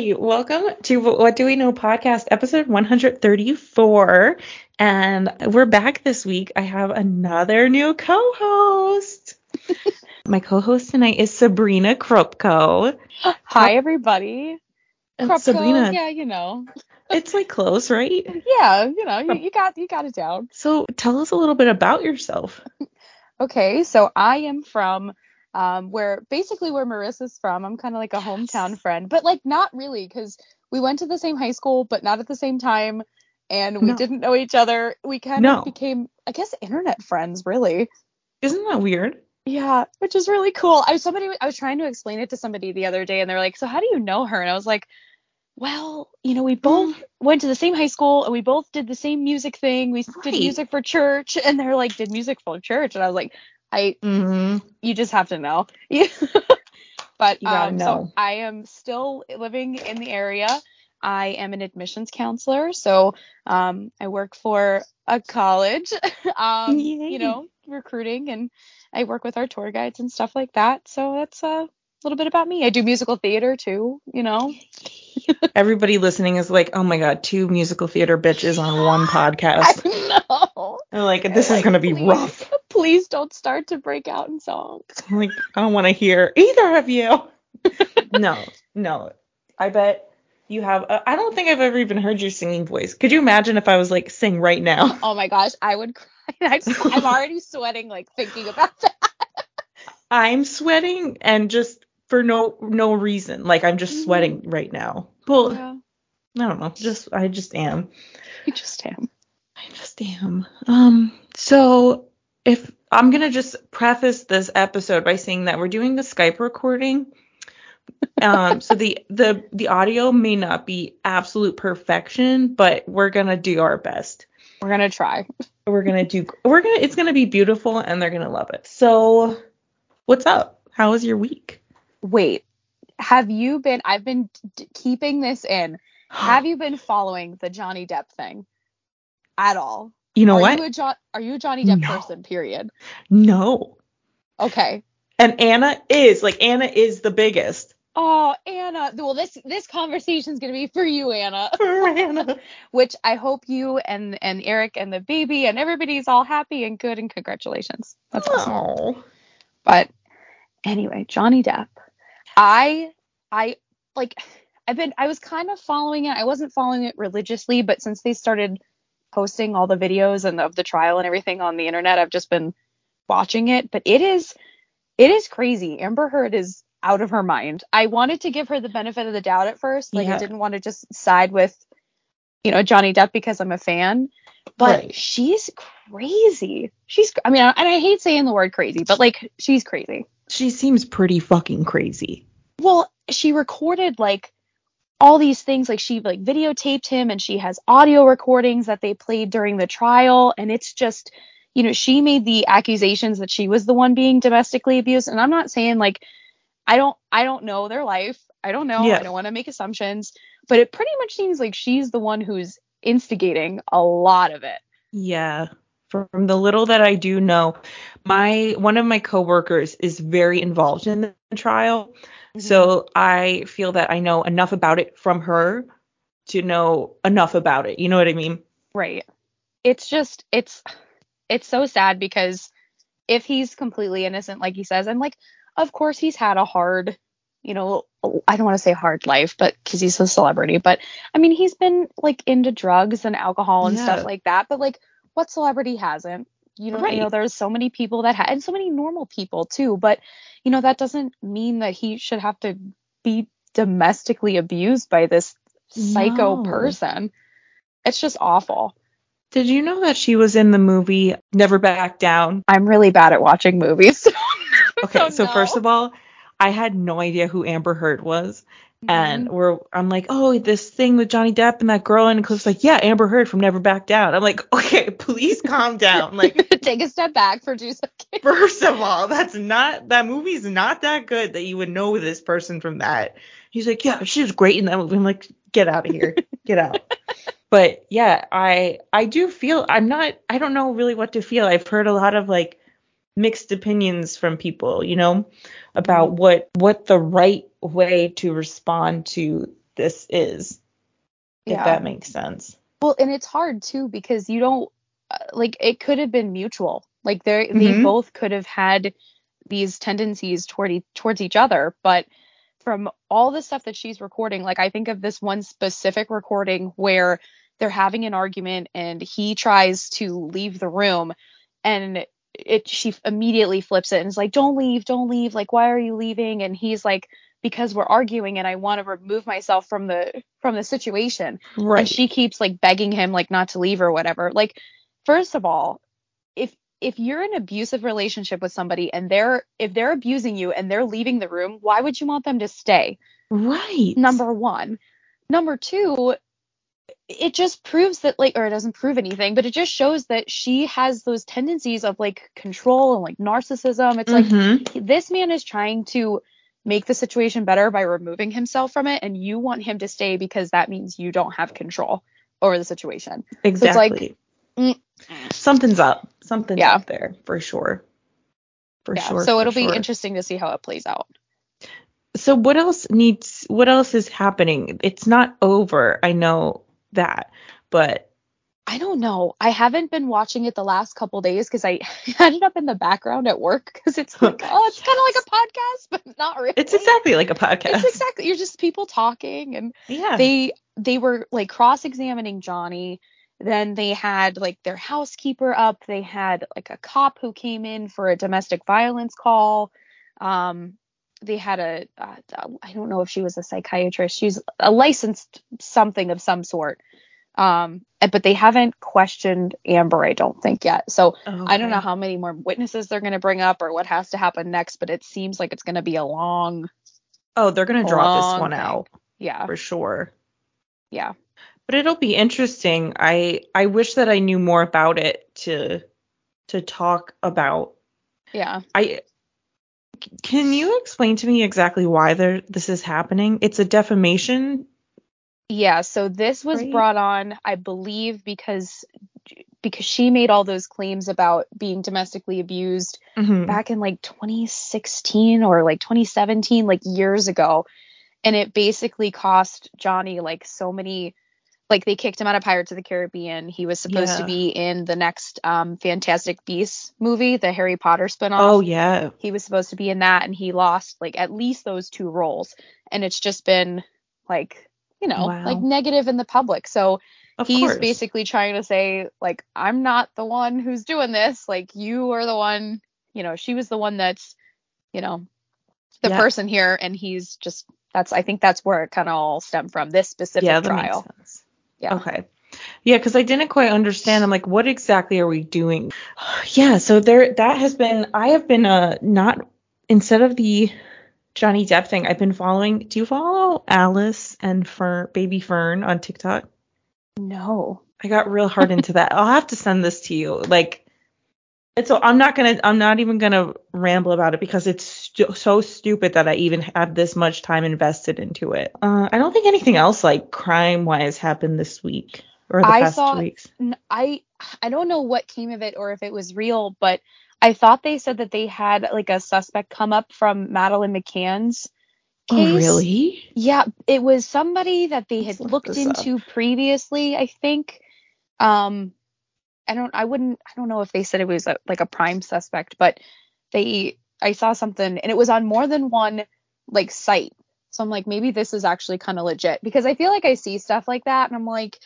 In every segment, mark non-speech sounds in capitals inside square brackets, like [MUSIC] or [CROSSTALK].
Everybody. Welcome to What Do We Know podcast, episode 134. And we're back this week. I have another new co host. [LAUGHS] My co host tonight is Sabrina Kropko. [GASPS] Hi, everybody. Kropko, Sabrina, yeah, you know, [LAUGHS] it's like close, right? yeah, you know, you, you got you got it down. So tell us a little bit about yourself. [LAUGHS] Okay, so I am from um where basically where Marissa's from. I'm kind of like a hometown friend, but like not really because we went to the same high school, but not at the same time, and we No. didn't know each other. We kind No. of became, I guess, internet friends, really. Isn't that weird? Yeah, which is really cool. I was somebody I was trying to explain it to somebody the other day and they're like, "So how do you know her?" And I was like, "Well, you know, we both went to the same high school and we both did the same music thing. We Right. did music for church." And they're like, "Did music for church?" And I was like, "I Mm-hmm. you just have to know." [LAUGHS] But um know. so I am still living in the area. I am an admissions counselor, so um I work for a college. [LAUGHS] um you know, recruiting and I work with our tour guides and stuff like that. So that's a little bit about me. I do musical theater too, you know. Everybody listening is like, oh my God, two musical theater bitches on one [LAUGHS] podcast. I know. Like, this is Like, going to be please, rough. [LAUGHS] Please don't start to break out in song. [LAUGHS] I'm like, I don't want to hear either of you. [LAUGHS] no, no. I bet you have. Uh, I don't think I've ever even heard your singing voice. Could you imagine if I was like, sing right now? Oh my gosh, I would cry. I, I'm already sweating like thinking about that. I'm sweating and just for no no reason. Like I'm just sweating right now. Well, Yeah, I don't know. Just I just am. I just am. Am. Um, so if I'm gonna just preface this episode by saying that we're doing the Skype recording. Um, so the the the audio may not be absolute perfection, but we're gonna do our best. We're gonna try. We're gonna do. We're gonna. It's gonna be beautiful, and they're gonna love it. So, what's up? How was your week? Wait, have you been? I've been d- keeping this in. [GASPS] Have you been following the Johnny Depp thing at all? You know are what? You a jo- are you a Johnny Depp No. person? Period. no. Okay. And Anna is like Anna is the biggest. Oh, Anna. Well, this this conversation is gonna be for you, Anna. For Anna. [LAUGHS] Which I hope you and and Eric and the baby and everybody's all happy and good and congratulations. That's awesome. But anyway, Johnny Depp. I I like I've been I was kind of following it. I wasn't following it religiously, but since they started posting all the videos and of the trial and everything on the internet, I've just been watching it. But it is it is crazy. Amber Heard is out of her mind. I wanted to give her the benefit of the doubt at first. Like Yeah. I didn't want to just side with you know Johnny Depp because I'm a fan. But Right. she's crazy. She's I mean, and I hate saying the word crazy, but like she's crazy. She seems pretty fucking crazy. Well, she recorded like all these things like she like videotaped him and she has audio recordings that they played during the trial and it's just you know she made the accusations that she was the one being domestically abused and I'm not saying like I don't I don't know their life. I don't know. Yeah. I don't want to make assumptions, but it pretty much seems like she's the one who's instigating a lot of it. Yeah. From the little that I do know, my one of my coworkers is very involved in the trial. So mm-hmm. I feel that I know enough about it from her to know enough about it. You know what I mean? Right. It's just it's it's so sad because if he's completely innocent like he says and like of course he's had a hard, you know, I don't want to say hard life, but cuz he's a celebrity, but I mean he's been like into drugs and alcohol and Yeah. stuff like that, but like what celebrity hasn't? You know, Right. you know there's so many people that ha- and so many normal people too, but you know that doesn't mean that he should have to be domestically abused by this psycho No. person. It's just awful. Did you know that she was in the movie Never Back Down? I'm really bad at watching movies. [LAUGHS] Okay, so first of all, I had no idea who Amber Heard was. And Mm-hmm. we're I'm like, oh, this thing with Johnny Depp and that girl, and Cliff's like, yeah, Amber Heard from Never Back Down. I'm like, okay, [LAUGHS] please calm down. Like, [LAUGHS] take a step back for two [LAUGHS] seconds. first of all, that's not that movie's not that good that you would know this person from that. He's like, yeah, she was great in that movie. I'm like, get out of here, get out. But yeah, I I do feel I'm not I don't know really what to feel. I've heard a lot of like mixed opinions from people, you know, about what what the right way to respond to this is. If Yeah. that makes sense. Well, and it's hard too because you don't uh, like it could have been mutual. Like they they Mhm. both could have had these tendencies toward e- towards each other, but from all the stuff that she's recording, like I think of this one specific recording where they're having an argument and he tries to leave the room and it she immediately flips it and is like don't leave, don't leave, like why are you leaving? And he's like because we're arguing and I want to remove myself from the from the situation Right. and she keeps like begging him like not to leave or whatever like first of all if if you're in an abusive relationship with somebody and they're if they're abusing you and they're leaving the room why would you want them to stay right. number one number two it just proves that like or it doesn't prove anything but it just shows that she has those tendencies of like control and like narcissism it's like Mhm. this man is trying to make the situation better by removing himself from it and you want him to stay because that means you don't have control over the situation it's like, exactly. mm. Something's up. Something's Yeah. up there for sure. For yeah sure. so it'll be sure. interesting to see how it plays out So what else needs what else is happening? It's not over. I know that. But i don't know i haven't been watching it the last couple days because i [LAUGHS] ended up in the background at work because it's [LAUGHS] like oh it's kind of like a podcast but not really it's exactly like a podcast. it's exactly you're just people talking and yeah. they they were like cross-examining Johnny. Then they had like their housekeeper up. They had like a cop who came in for a domestic violence call. Um, they had a uh, I don't know if she was a psychiatrist. She's a licensed something of some sort. Um, but they haven't questioned Amber, I don't think yet. So I don't know how many more witnesses they're going to bring up or what has to happen next. But it seems like it's going to be a long, Oh, they're gonna draw this one thing. out yeah, for sure. yeah. But it'll be interesting. I I wish that I knew more about it to to talk about. Yeah. I can you explain to me exactly why there this is happening? It's a defamation. Yeah, so this was Right. brought on, I believe, because because she made all those claims about being domestically abused Mhm. back in like 2016 or like 2017, like years ago. And it basically cost Johnny like so many like they kicked him out of Pirates of the Caribbean. He was supposed to be in the next um Fantastic Beasts movie, the Harry Potter spinoff Oh yeah. he was supposed to be in that and he lost like at least those two roles and it's just been like you know Wow. like negative in the public so Of he's course. basically trying to say like i'm not the one who's doing this like you are the one you know she was the one that's you know the Yeah. person here and he's just that's i think that's where it kind of all stemmed from this specific yeah, that trial makes sense. Yeah Okay. Yeah, because I didn't quite understand. I'm like, what exactly are we doing? [SIGHS] Yeah, so there that has been I have been uh not instead of the Johnny Depp thing, I've been following do you follow Alice and Fern baby Fern on TikTok? no I got real hard into that. I'll have to send this to you. Like so I'm not gonna I'm not even gonna ramble about it because it's so stupid that I even have this much time invested into it. Uh, I don't think anything else like crime wise happened this week or the I past saw- two weeks. I I don't know what came of it or if it was real, but I thought they said that they had like a suspect come up from Madeleine McCann's Oh, case. really? Yeah, it was somebody that they had Let's look looked this up. into previously, I think. Um I don't I wouldn't I don't know if they said it was a, like a prime suspect, but they I saw something and it was on more than one like site. So I'm like maybe this is actually kind of legit because I feel like I see stuff like that and I'm like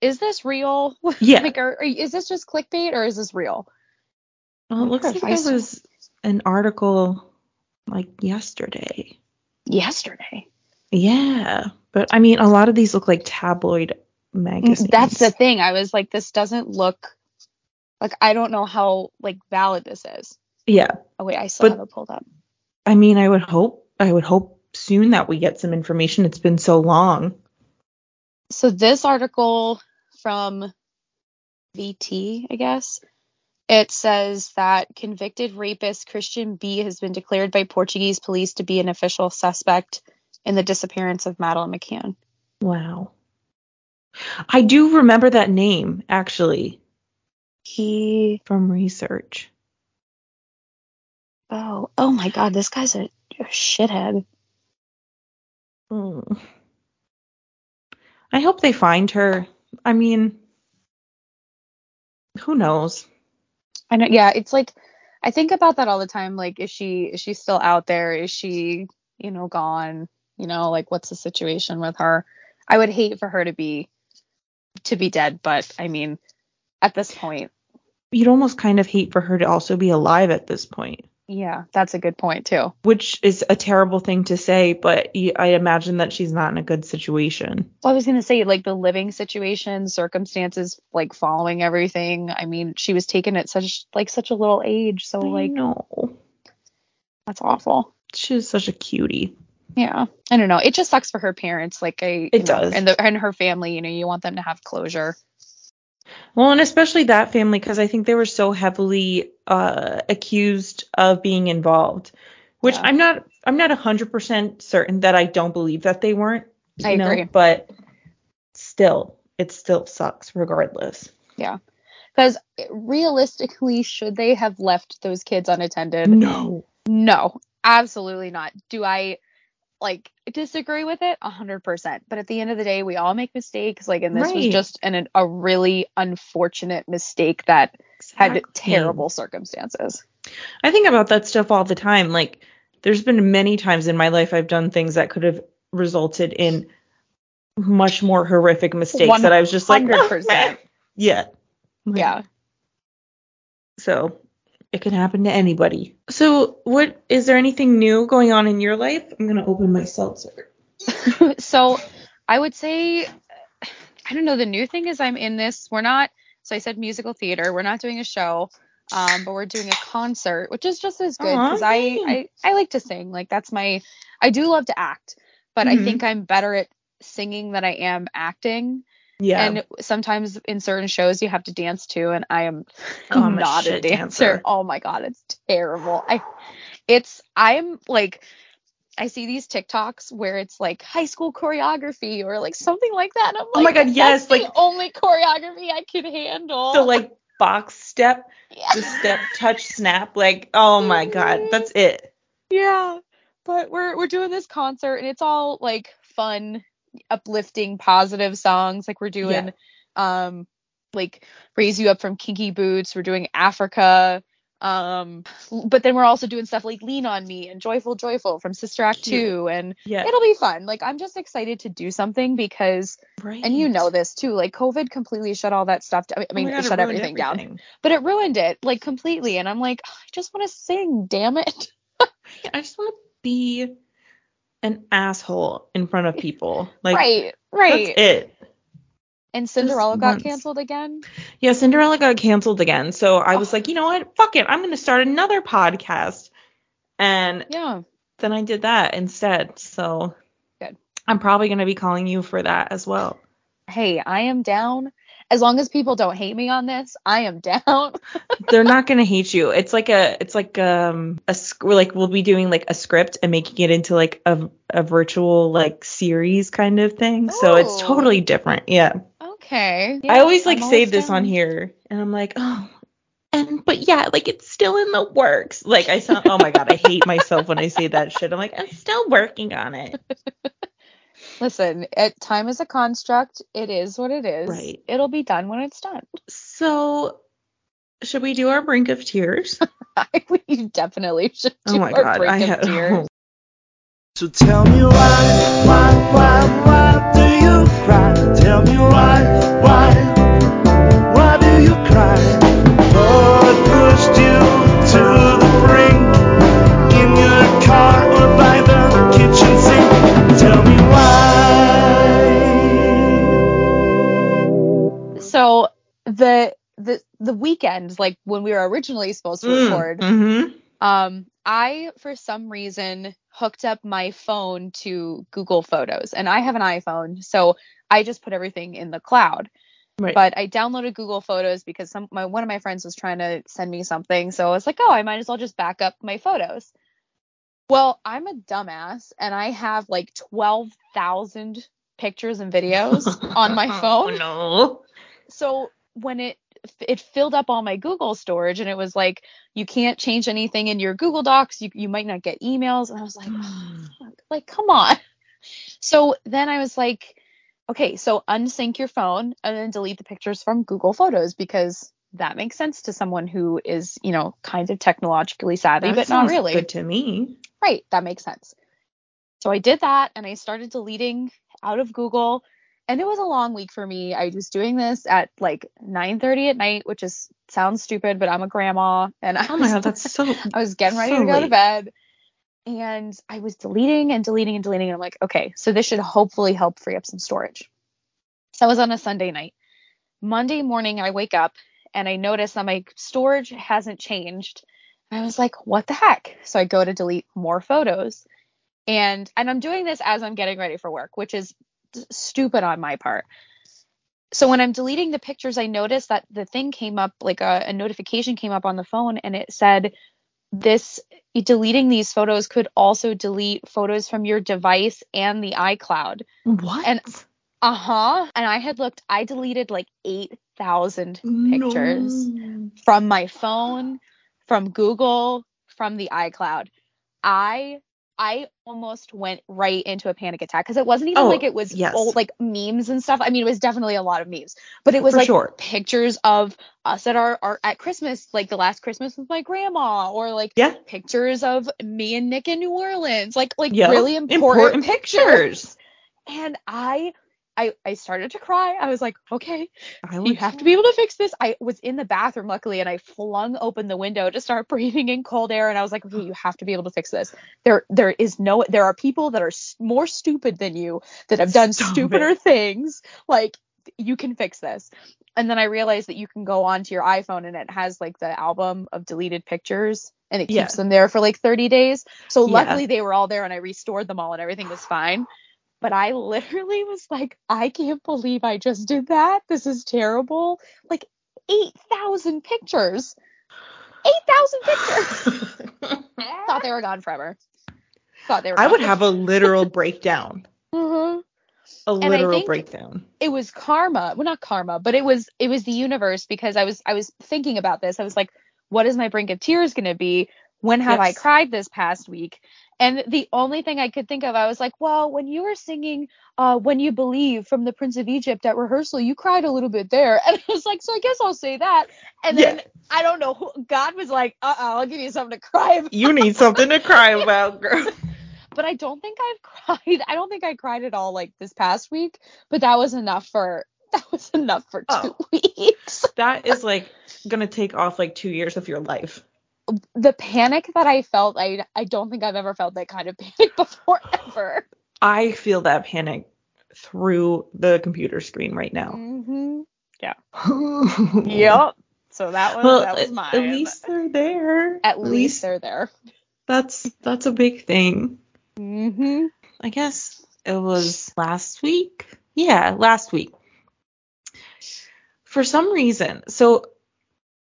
is this real? [LAUGHS] Yeah. like are, are, is this just clickbait or is this real? Well, it looks like if I there saw- was an article like yesterday. Yesterday. Yeah, but I mean, a lot of these look like tabloid magazines. Mm, That's the thing. I was like, this doesn't look like I don't know how like valid this is. yeah. Oh wait, I still But- have it pulled up. I mean, I would hope I would hope soon that we get some information. It's been so long. So this article from VT, I guess, it says that convicted rapist Christian B has been declared by Portuguese police to be an official suspect in the disappearance of Madeleine McCann. Wow. I do remember that name actually He from research. Oh, oh my God, this guy's a, a shithead. Mm. I hope they find her. I mean, who knows? I know. Yeah, it's like I think about that all the time. Like, is she is she still out there? Is she you know gone? You know, like what's the situation with her? I would hate for her to be to be dead, but I mean, at this point, You'd almost kind of hate for her to also be alive at this point, yeah, that's a good point too. which is a terrible thing to say, but I imagine that she's not in a good situation. Well, I was gonna say like the living situation, circumstances, like following everything. I mean, she was taken at such like such a little age, so like know. that's awful. She's such a cutie. Yeah, I don't know. It just sucks for her parents. Like I, It know, does. and the and her family. You know, you want them to have closure. Well, and especially that family because I think they were so heavily uh, accused of being involved, which Yeah. I'm not. I'm not hundred percent certain that I don't believe that they weren't. I know, agree. but still, it still sucks regardless. Yeah. Because realistically, should they have left those kids unattended? No. No, absolutely not. Do I like disagree with it? A hundred percent. But at the end of the day, we all make mistakes. Like, and this was just an, a really unfortunate mistake that had terrible circumstances. I think about that stuff all the time. Like, there's been many times in my life I've done things that could have resulted in much more horrific mistakes that I was just like, "Oh, 100%. man." yeah. Yeah. So it can happen to anybody. So what is there anything new going on in your life? I'm gonna open my seltzer. [LAUGHS] so I would say, I don't know. The new thing is I'm in this. We're not. So I said musical theater. We're not doing a show, um, but we're doing a concert, which is just as good because I. I I like to sing. Like that's my. I do love to act, but I Mhm. think I'm better at singing than I am acting. Yeah. And sometimes in certain shows you have to dance too, and I am Oh, I'm a not a, dancer. dancer. Oh my god, it's terrible. I it's I'm like I see these TikToks where it's like high school choreography or like something like that. And I'm like, Oh my God, that's yes, the like- only choreography I can handle. so like box step, yeah. the step, touch, snap. Like oh my god, mm-hmm. that's it. yeah. But we're we're doing this concert and it's all like fun, uplifting, positive songs. Like we're doing um like raise you up from kinky boots. We're doing africa. Um but then we're also doing stuff like lean on me and joyful joyful from sister act Cute. 2 and Yeah. it'll be fun. Like i'm just excited to do something because Right. and you know this too like covid completely shut all that stuff down i Oh mean my God, it it shut ruined everything, down. but it ruined it like completely. And i'm like i just want to sing damn it. [LAUGHS] I just want to be an asshole in front of people. Like right right that's it. and cinderella got once. canceled again Yeah, Cinderella got canceled again. So I was oh. like, you know what? Fuck it. I'm going to start another podcast. And yeah then I did that instead. So Good. I'm probably going to be calling you for that as well. hey i am down as long as people don't hate me on this i am down [LAUGHS] They're not going to hate you. It's like a it's like um a we're like we'll be doing like a script and making it into like a a virtual like series kind of thing. So it's totally different. Yeah. Okay. I always like I'm save this on here and I'm like, "Oh, and but yeah, like it's still in the works." Like I sound oh my god, I hate myself when I say that shit. I'm like, "I'm still working on it." [LAUGHS] Listen, it, time is a construct. It is what it is. Right. It'll be done when it's done. So, should we do our brink of tears? [LAUGHS] we definitely should do Oh my our god, break I of have [LAUGHS] tears. So tell me why, why, why, why do you cry? Tell me why, why, why do you cry? So the the the weekend, like when we were originally supposed to record, Mm-hmm. um, I for some reason hooked up my phone to Google Photos, and I have an iPhone, so I just put everything in the cloud. Right. But I downloaded Google Photos because some my one of my friends was trying to send me something, so I was like, oh, I might as well just back up my photos. Well, I'm a dumbass, and I have like twelve thousand pictures and videos [LAUGHS] on my phone Oh no. So when it it filled up all my Google storage and it was like you can't change anything in your Google Docs. You you might not get emails. And I was like, [SIGHS] fuck, like come on. So then I was like, okay, so unsync your phone and then delete the pictures from Google Photos because that makes sense to someone who is, you know, kind of technologically savvy, That but not really. Good to me. Right, that makes sense. So I did that and I started deleting out of Google and it was a long week for me. I was doing this at like 9:30 at night, which is sounds stupid, but I'm a grandma and I Oh my was, god, that's so. [LAUGHS] I was getting ready so to go to bed and I was deleting and deleting and deleting and I'm like, okay, so this should hopefully help free up some storage. So I was on a Sunday night. Monday morning I wake up and I notice that my storage hasn't changed. And I was like, what the heck? So I go to delete more photos. And and I'm doing this as I'm getting ready for work, which is stupid on my part. So when I'm deleting the pictures, I noticed that the thing came up, like a, a notification came up on the phone, and it said, "This deleting these photos could also delete photos from your device and the iCloud." What? And- Uh huh. And I had looked, I deleted like eight thousand pictures No. from my phone, from Google, from the iCloud. I I almost went right into a panic attack because it wasn't even Oh, like it was yes. old like memes and stuff. I mean, it was definitely a lot of memes, but it was For like sure. pictures of us at our, our at Christmas, like the last Christmas with my grandma, or like Yeah. pictures of me and Nick in New Orleans, like like Yep. really important, Important pictures. pictures. And I. I, I started to cry. I was like, okay, I you have to be able to fix this. I was in the bathroom luckily and I flung open the window to start [LAUGHS] breathing in cold air and I was like, okay, you have to be able to fix this. There there is no there are people that are more stupid than you that have done Stop stupider it. things. Like you can fix this. And then I realized that you can go onto your iPhone and it has like the album of deleted pictures and it keeps Yeah. them there for like 30 days. So Yeah. luckily they were all there and I restored them all and everything was fine. But I literally was like, I can't believe I just did that. This is terrible. Like 8,000 pictures. 8,000 pictures. [LAUGHS] Thought they were gone forever. Thought they were I would have a literal [LAUGHS] breakdown. Mhm. A literal breakdown. It was karma. Well, not karma, but it was it was the universe because I was I was thinking about this. I was like, what is my brink of tears going to be? When have I cried this past week? And the only thing I could think of, I was like, well, when you were singing uh, When You Believe from the Prince of Egypt at rehearsal, you cried a little bit there. [LAUGHS] And I was like, so I guess I'll say that. And then Yeah. I don't know, who- God was like, uh oh, I'll give you something to cry about. You need something to cry [LAUGHS] about, girl. [LAUGHS] But I don't think I've cried. I don't think I cried at all like this past week, but that was enough for. That was enough for two Oh. weeks. That is like gonna take off like two years of your life. The panic that I felt, I I don't think I've ever felt that kind of [LAUGHS] panic before ever. I feel that panic through the computer screen right now. Mm-hmm. yep. [LAUGHS] Yep. So that was Well, that was mine. at least they're there. At least they're there. that's that's a big thing. Mm-hmm. I guess it was last week. Yeah, last week. For some reason, so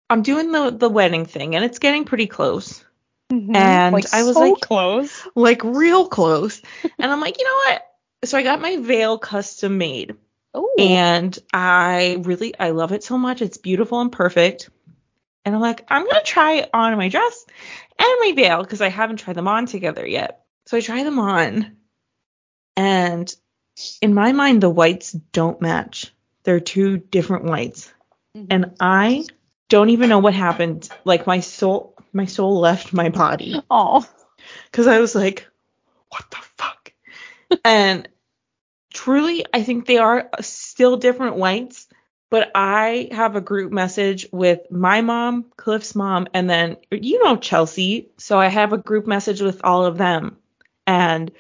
I'm doing the the wedding thing and it's getting pretty close. And Mm-hmm. like, I was so like- close. Like real close. [LAUGHS] and I'm like, you know what? So I got my veil custom made. Oh. and I really I love it so much. It's beautiful and perfect. And I'm like, I'm gonna try it on my dress and my veil because I haven't tried them on together yet. So I try them on, and in my mind, the whites don't match. They're two different whites, Mhm. and I don't even know what happened. Like my soul, my soul left my body oh. because I was like, what the fuck? [LAUGHS] and truly, I think they are still different whites, but I have a group message with my mom, Cliff's mom, and then you know Chelsea. So I have a group message with all of them. And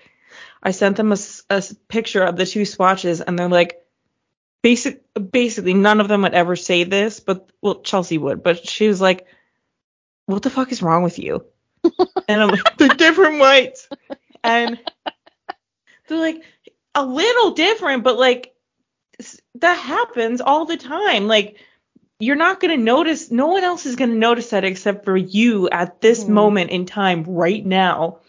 I sent them a picture of the two swatches, and they're like, basic, basically, none of them would ever say this, but well, Chelsea would, but she was like, what the fuck is wrong with you? [LAUGHS] and I'm like, they're different whites. And they're like, a little different, but like, that happens all the time. Like, you're not going to notice, no one else is going to notice that except for you at this Mhm. moment in time right now.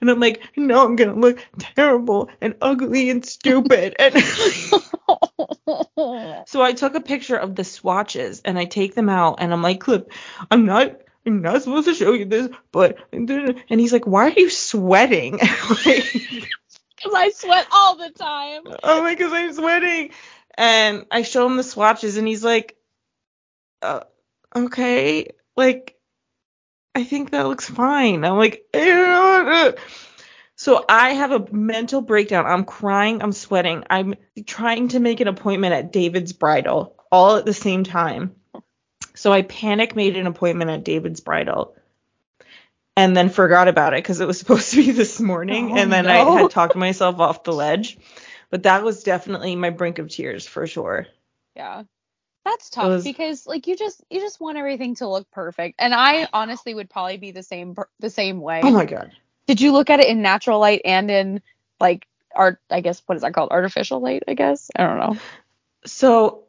And I'm like, no, I'm gonna look terrible and ugly and stupid. And [LAUGHS] so I took a picture of the swatches and I take them out and I'm like, Cliff, I'm not I'm not supposed to show you this, but [LAUGHS] and he's like, why are you sweating? like, [LAUGHS] Because I sweat all the time. oh my god, I'm sweating. And I show him the swatches and he's like, uh, okay, like, I think that looks fine. I'm like, "Eh." so I have a mental breakdown. I'm crying, I'm sweating. I'm trying to make an appointment at David's Bridal all at the same time. So I panic made an appointment at David's Bridal and then forgot about it because it was [LAUGHS] supposed to be this morning. Oh, and then I had talked myself off the ledge. But that was definitely my brink of tears for sure. Yeah. That's tough was- because like you just you just want everything to look perfect. And I honestly would probably be the same the same way. Oh my god. Did you look at it in natural light and in like art I guess what is that called? Artificial light, I guess. I don't know. So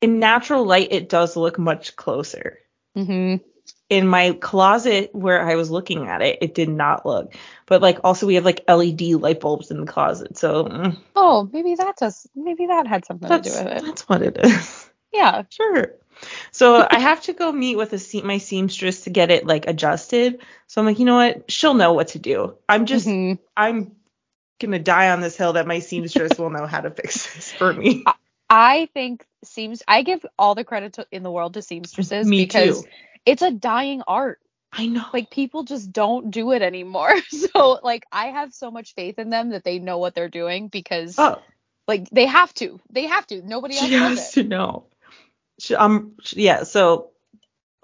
in natural light, it does look much closer. Mhm. In my closet where I was looking at it, it did not look. But like also we have like LED light bulbs in the closet, so mm, Oh, maybe that's us. Maybe that had something to do with it. that's what it is. Yeah. Sure. So I have to go meet with a se- my seamstress to get it like adjusted. So I'm like, you know what? She'll know what to do. I'm just Mhm. I'm gonna die on this hill that my seamstress will know how to fix this for me. [LAUGHS] I think seems I give all the credit to, in the world to seamstresses Me because too. it's a dying art. I know. Like people just don't do it anymore. [LAUGHS] So like I have so much faith in them that they know what they're doing because oh, like they have to. They have to. Nobody else she has it. to know. She, um, yeah. So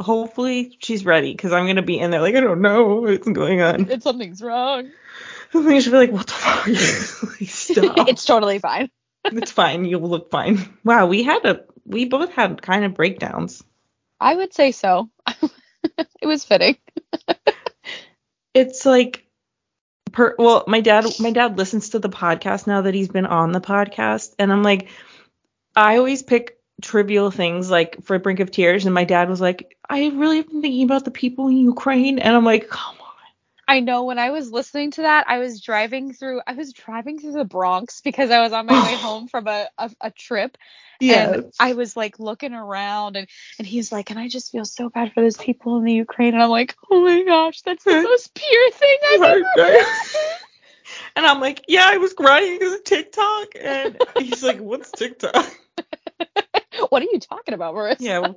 hopefully she's ready because I'm gonna be in there like I don't know what's going on. It's something's wrong. I think she'll be like, what the fuck? [LAUGHS] like, stop. [LAUGHS] it's totally fine. [LAUGHS] it's fine. You'll look fine. Wow, we had a we both had kind of breakdowns. I would say so. it was fitting. It's like per well, my dad my dad listens to the podcast now that he's been on the podcast and I'm like I always pick trivial things like for a Brink of Tears and my dad was like, I really have been thinking about the people in Ukraine and I'm like, come on. I know when I was listening to that, I was driving through I was driving through the Bronx because I was on my way [SIGHS] home from a, a, a trip and I was like looking around and and he's like, and I just feel so bad for those people in the Ukraine and I'm like, oh my gosh, that's the most pure thing I've ever heard. [LAUGHS] and I'm like, yeah, I was crying because of TikTok. And he's like, what's TikTok? [LAUGHS] [LAUGHS] what are you talking about, Marissa? Yeah,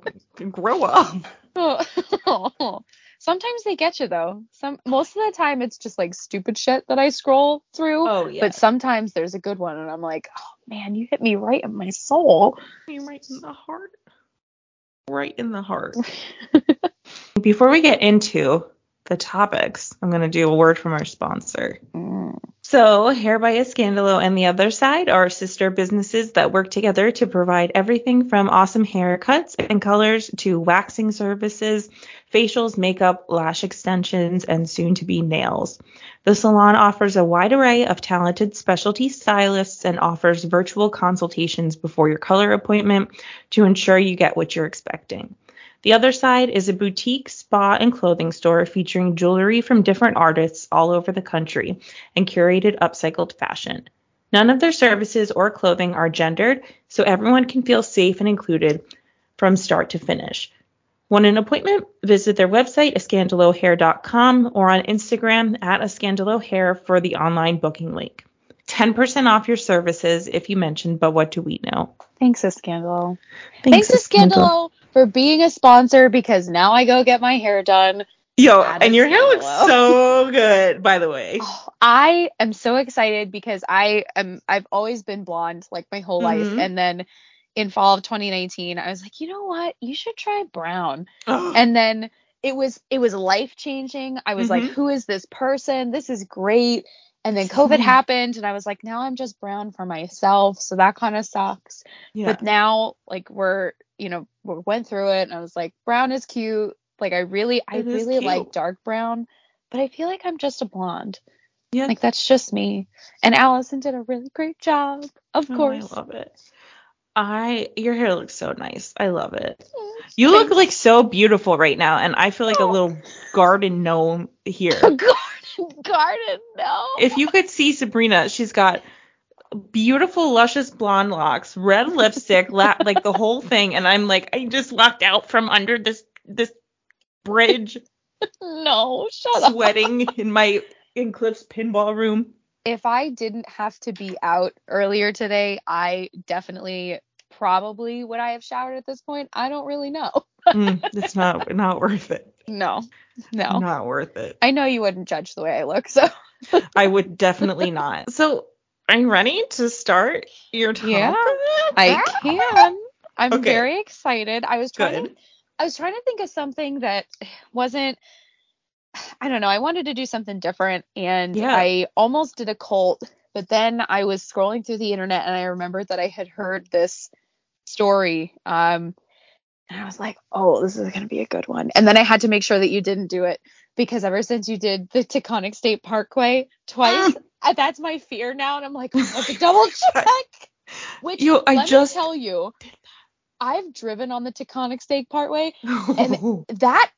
[LAUGHS] grow up. Oh. [LAUGHS] Sometimes they get you though. Some most of the time it's just like stupid shit that I scroll through. Oh yeah. But sometimes there's a good one and I'm like, oh man, you hit me right in my soul. You're right in the heart. Right in the heart. Before we get into the topics, I'm going to do a word from our sponsor. Mm. So, Hair by Escandalo and The Other Side are sister businesses that work together to provide everything from awesome haircuts and colors to waxing services, facials, makeup, lash extensions, and soon to be nails. The salon offers a wide array of talented specialty stylists and offers virtual consultations before your color appointment to ensure you get what you're expecting. The other side is a boutique spa and clothing store featuring jewelry from different artists all over the country and curated upcycled fashion. None of their services or clothing are gendered, so everyone can feel safe and included from start to finish. Want an appointment? Visit their website, escandalohair.com, or on Instagram at escandalohair for the online booking link. 10% off your services if you mention, but what do we know? Thanks, Escandalo. Thanks, Escandalo, for being a sponsor because now I go get my hair done. Yo, That and is your hair looks so good, by the way. Oh, I am so excited because I am I've always been blonde like my whole life Mhm. and then in fall of 2019 I was like, "You know what? You should try brown." Ugh. And then it was it was life changing. I was like, Mhm. "Who is this person? This is great." And then COVID Mhm. happened and I was like, "Now I'm just brown for myself." So that kind of sucks. yeah. But now like we're, you know, we went through it and I was like, "Brown is cute." Like I really I really cute. like dark brown, but I feel like I'm just a blonde. yeah. Like that's just me. And Allison did a really great job, of Oh, course. I love it. I your hair looks so nice. I love it. You look like so beautiful right now, and I feel like a little [LAUGHS] garden gnome here. a garden. [LAUGHS] Garden, no. If you could see Sabrina, she's got beautiful, luscious blonde locks, red lipstick, la- [LAUGHS] like the whole thing, and I'm like, I just walked out from under this this bridge, [LAUGHS] no, shut up. sweating in my in Cliff's pinball room. If I didn't have to be out earlier today, I definitely probably would I have showered at this point? I don't really know. Mm, it's not not worth it. No. No. Not worth it. I know you wouldn't judge the way I look, so [LAUGHS] I would definitely not. So, are you ready to start your topic? Yeah, I can. I'm Okay. very excited. I was trying to Good. I was trying to think of something that wasn't I don't know, I wanted to do something different and Yeah. I almost did a cult, but then I was scrolling through the internet and I remembered that I had heard this story um and I was like, "Oh, this is going to be a good one." And then I had to make sure that you didn't do it because ever since you did the Taconic State Parkway twice, [GASPS] uh, that's my fear now and I'm like, "I have to double [LAUGHS] check." Which You- I let just me tell you, I've driven on the Taconic State Parkway. and [LAUGHS] That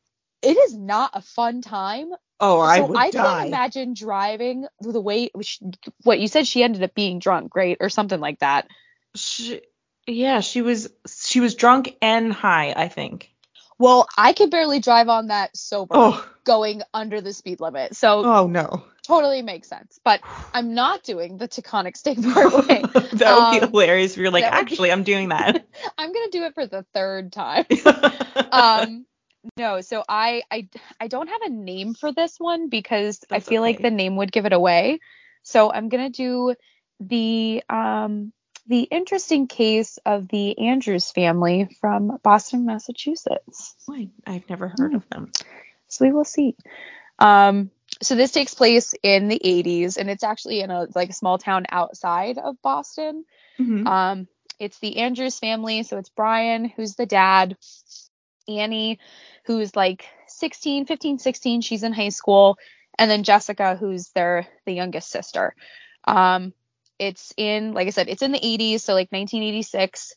it is not a fun time. Oh, I so would I die. can't imagine driving the way which, what you said she ended up being drunk, right, or something like that. She, yeah, she was she was drunk and high, I think. Well, I could barely drive on that sober, Oh, going under the speed limit. So oh no. totally makes sense. But I'm not doing the Taconic State Parkway. [LAUGHS] that would be Um, hilarious if you're like, would be- actually, I'm doing that. [LAUGHS] I'm gonna do it for the third time. [LAUGHS] um no so I, I i don't have a name for this one because i That's feel like the name would give it away so i'm gonna do the um the interesting case of the andrews family from boston massachusetts Wait, I've never heard of them. so we will see um so this takes place in the 80s and it's actually in a like a small town outside of boston Mhm. um, it's the Andrews family. So it's Brian, who's the dad, Annie, who's like 16, 15, 16. She's in high school. And then Jessica, who's their the youngest sister. Um, it's in, like I said, it's in the 80s, so like 1986.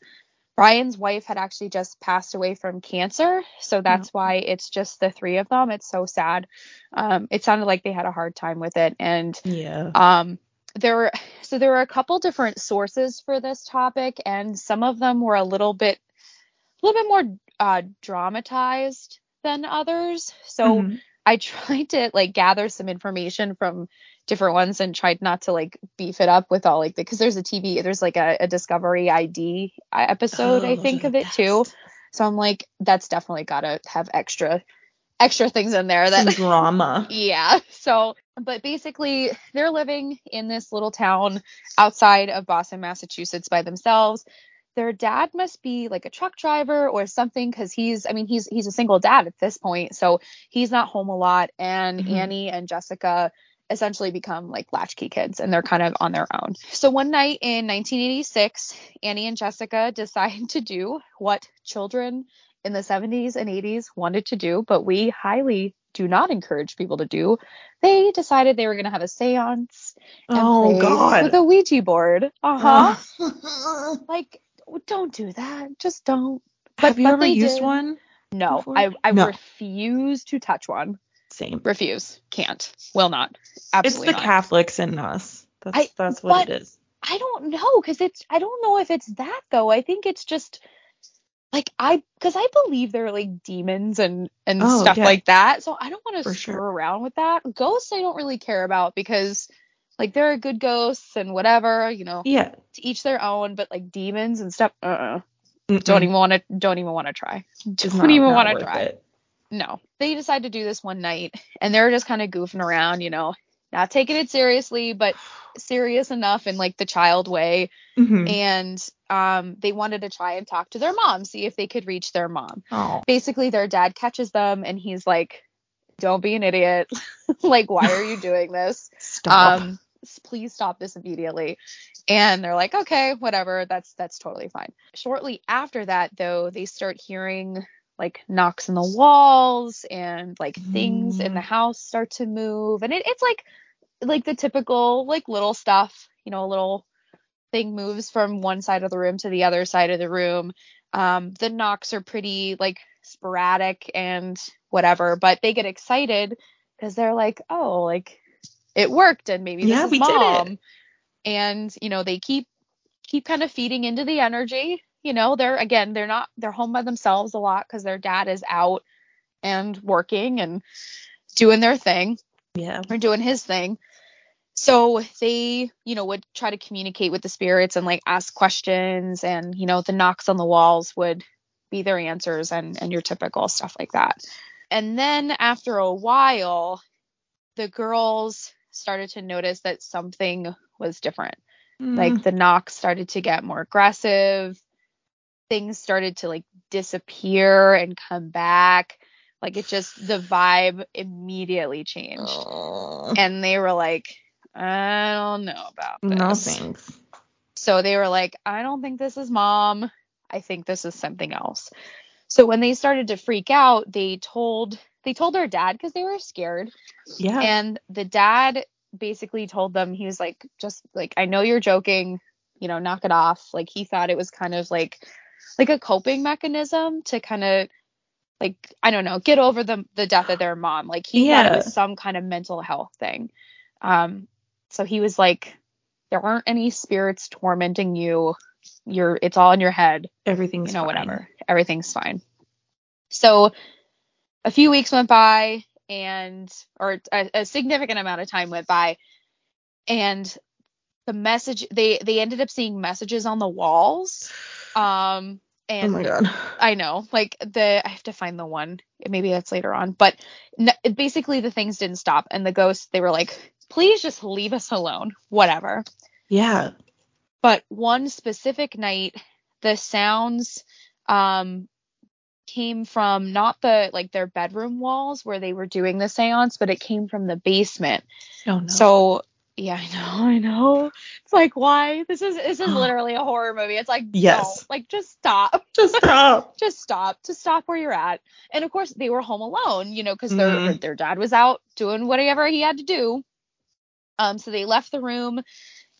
Brian's wife had actually just passed away from cancer, so that's why it's just the three of them. It's so sad. Um, it sounded like they had a hard time with it, and yeah. um, there were so there were a couple different sources for this topic, and some of them were a little bit, a little bit more uh, dramatized than others. So Mhm. I [LAUGHS] tried to like gather some information from different ones and tried not to like beef it up with all like the because there's a TV, there's like a, a Discovery ID episode Oh, I think of it too. So I'm like, that's definitely gotta have extra extra things in there Some that drama. [LAUGHS] yeah. So, but basically, they're living in this little town outside of Boston, Massachusetts by themselves. Their dad must be like a truck driver or something because he's, I mean, he's he's a single dad at this point, so he's not home a lot. And Mhm. Annie and Jessica essentially become like latchkey kids and they're kind of on their own. So one night in 1986, Annie and Jessica [LAUGHS] decide to do what children in the 70s and 80s wanted to do, but we highly do not encourage people to do. They decided they were going to have a séance and Oh God. with a Ouija board. Uh-huh. Uh, like don't do that. Just don't. Have you but ever used did. one? No, Before? I I No. refuse to touch one. Same. Refuse. Can't. Will not. Absolutely. It's the not. Catholics in us. That's I- that's what it is. I don't know because it's I don't know if it's that though. I think it's just like I because I believe there are like demons and and Oh, stuff yeah. like that. So I don't want to For screw sure. around with that. Ghosts I don't really care about because like there are good ghosts and whatever, you know, Yeah. to each their own, but like demons and stuff, uh-uh. Mm-mm. don't even want to don't even want to try. Don't even want to try. it. No. They decide to do this one night and they're just kind of goofing around, you know, not taking it seriously, but serious enough in like the child way Mhm. and um, they wanted to try and talk to their mom, see if they could reach their mom. Oh. Basically, their dad catches them and he's like, "Don't be an idiot! [LAUGHS] like, why are you doing this? Stop. Um, please stop this immediately." And they're like, "Okay, whatever. That's that's totally fine." Shortly after that, though, they start hearing like knocks in the walls and like things in the Mm. house start to move, and it, it's like like the typical like little stuff, you know, a little thing moves from one side of the room to the other side of the room. Um, the knocks are pretty like sporadic and whatever, but they get excited because they're like, oh, like it worked and maybe this Yeah, is we did it. mom. And, you know, they keep keep kind of feeding into the energy. You know, they're again, they're not they're home by themselves a lot because their dad is out and working and doing their thing Yeah. or doing his thing. So they, you know, would try to communicate with the spirits and like ask questions and, you know, the knocks on the walls would be their answers and and your typical stuff like that. And then after a while, the girls started to notice that something was different. Mm. Like the knocks started to get more aggressive. Things started to like disappear and come back. Like it just the vibe immediately changed Oh. and they were like, I don't know about this. no thanks. So they were like, I don't think this is mom. I think this is something else. So when they started to freak out, they told they told their dad because they were scared. Yeah. And the dad basically told them he was like, just like I know you're joking, you know, knock it off. Like he thought it was kind of like like a coping mechanism to kind of like I don't know, get over the the death of their mom. Like he thought it was some kind of mental health thing. Um so he was like there aren't any spirits tormenting you. You're it's all in your head Everything's you know, fine. whatever. Everything's fine. So a few weeks went by and or a, a significant amount of time went by and the message they they ended up seeing messages on the walls um Oh and my god. I know like the I have to find the one maybe that's later on but n- basically the things didn't stop and the ghosts they were like please just leave us alone whatever Yeah. but one specific night the sounds um came from not the like their bedroom walls where they were doing the seance but it came from the basement Oh no. so yeah i know [LAUGHS] i know it's like why this is this is [GASPS] literally a horror movie it's like Yes. no, like just stop [LAUGHS] just stop. [LAUGHS] just stop just stop where you're at and of course they were home alone you know because their Mhm. their dad was out doing whatever he had to do um so they left the room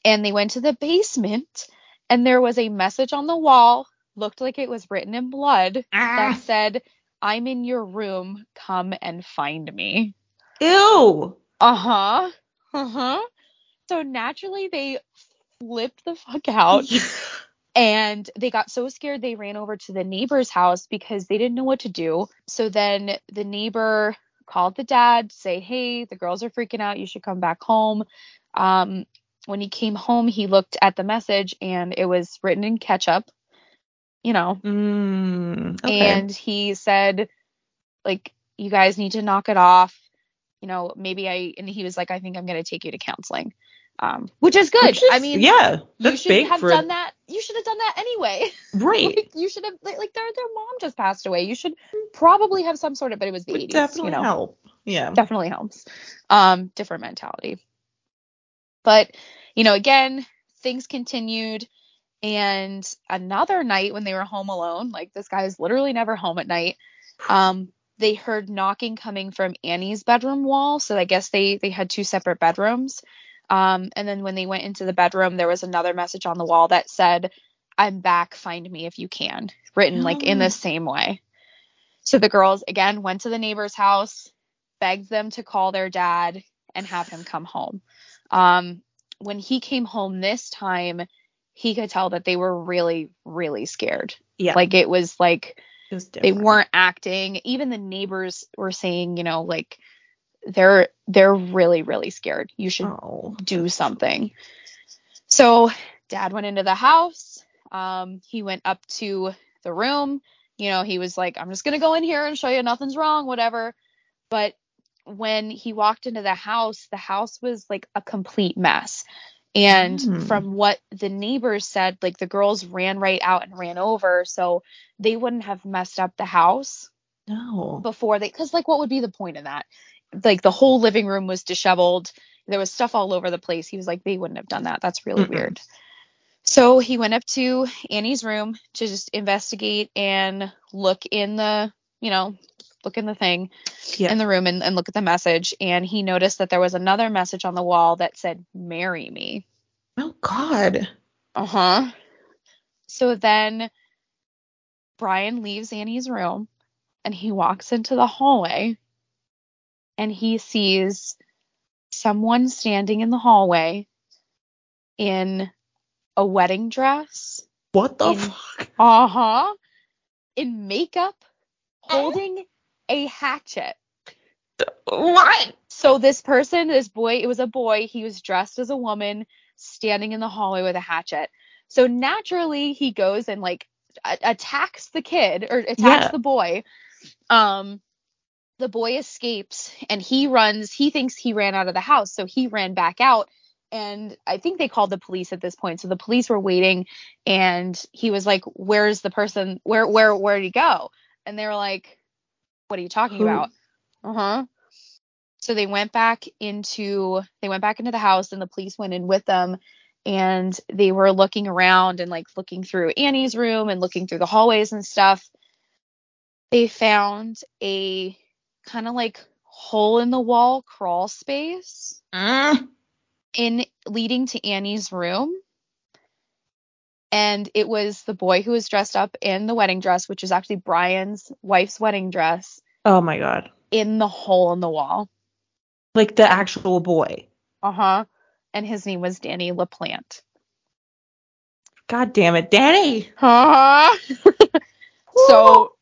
and they went to the basement and there was a message on the wall looked like it was written in blood that Ah. said i'm in your room come and find me Ew. uh-huh uh-huh so naturally they flipped the fuck out [LAUGHS] and they got so scared they ran over to the neighbor's house because they didn't know what to do. So then the neighbor called the dad, to say, "Hey, the girls are freaking out. You should come back home." Um, when he came home, he looked at the message and it was written in ketchup. You know, Mm, okay. and he said, like, you guys need to knock it off. You know, maybe I and he was like, I think I'm gonna take you to counseling. Um, which is good. Which is- I mean, yeah, you should have for done that. You should have done that anyway. [LAUGHS] right. like you should have like, like their their mom just passed away. You should probably have some sort of but it was the Would 80s, definitely you know. help. Yeah. Definitely helps. Um different mentality. But, you know, again, things continued and another night when they were home alone, like this guy is literally never home at night. Um they heard knocking coming from Annie's bedroom wall, so I guess they they had two separate bedrooms. Um and then when they went into the bedroom, there was another message on the wall that said I'm back, find me if you can, written like in Oh. the same way. So the girls again went to the neighbor's house, begged them to call their dad and have him come home. Um, when he came home this time, he could tell that they were really, really scared. Yeah. Like it was like it was they weren't acting. Even the neighbors were saying, you know, like they're they're really, really scared. You should Oh. do something. So dad went into the house. Um, he went up to the room. You know, he was like, I'm just gonna go in here and show you nothing's wrong, whatever. But when he walked into the house, the house was like a complete mess. And Hmm. from what the neighbors said, like the girls ran right out and ran over, so they wouldn't have messed up the house No. before they because like what would be the point in that like the whole living room was disheveled there was stuff all over the place he was like they wouldn't have done that that's really Mm-mm. weird so he went up to annie's room to just investigate and look in the you know look in the thing Yeah. in the room and, and look at the message and he noticed that there was another message on the wall that said marry me oh God. uh-huh so then brian leaves annie's room and he walks into the hallway and he sees someone standing in the hallway in a wedding dress. What the In- fuck? Uh huh. In makeup, holding a hatchet. What? So this person, this boy, it was a boy. He was dressed as a woman, standing in the hallway with a hatchet. So naturally, he goes and like a- attacks the kid or attacks Yeah. the boy. Um, the boy escapes and he runs. He thinks he ran out of the house, so he ran back out. And I think they called the police at this point. So the police were waiting, and he was like, "Where's the person? Where, where, where did he go?" And they were like, "What are you talking about?" Uh huh. So they went back into they went back into the house and the police went in with them and they were looking around and like looking through Annie's room and looking through the hallways and stuff. They found a kind of like hole in the wall crawl space Mm. in leading to Annie's room. And it was the boy who was dressed up in the wedding dress, which is actually Brian's wife's wedding dress, Oh my god. in the hole in the wall. Like the actual boy. Uh huh. And his name was Danny LaPlante. God damn it, Danny. Huh? [LAUGHS] so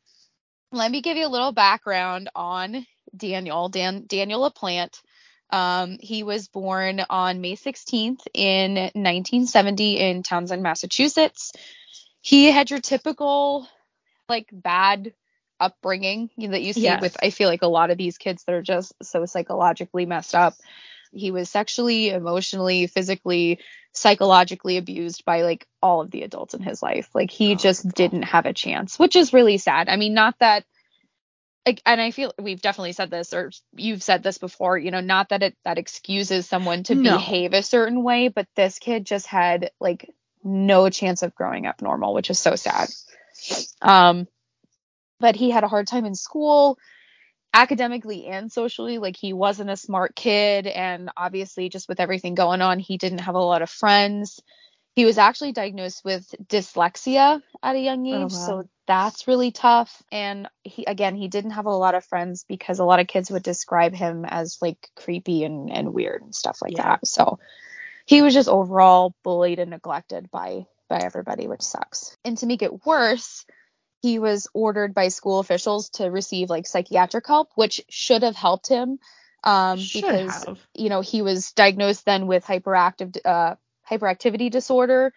let me give you a little background on Daniel. Dan Daniel LaPlante. Um, he was born on May 16th in 1970 in Townsend, Massachusetts. He had your typical like bad upbringing that you see Yes. with I feel like a lot of these kids that are just so psychologically messed up. He was sexually, emotionally, physically, psychologically abused by like all of the adults in his life. Like he Oh, just God. didn't have a chance, which is really sad. I mean, not that and I feel we've definitely said this or you've said this before, you know, not that it that excuses someone to No. behave a certain way, but this kid just had like no chance of growing up normal, which is so sad. Um but he had a hard time in school academically and socially like he wasn't a smart kid and obviously just with everything going on he didn't have a lot of friends he was actually diagnosed with dyslexia at a young Oh, age wow. so that's really tough and he again he didn't have a lot of friends because a lot of kids would describe him as like creepy and, and weird and stuff like Yeah. that so he was just overall bullied and neglected by by everybody which sucks and to make it worse he was ordered by school officials to receive like psychiatric help which should have helped him um Should because have. you know he was diagnosed then with hyperactive uh hyperactivity disorder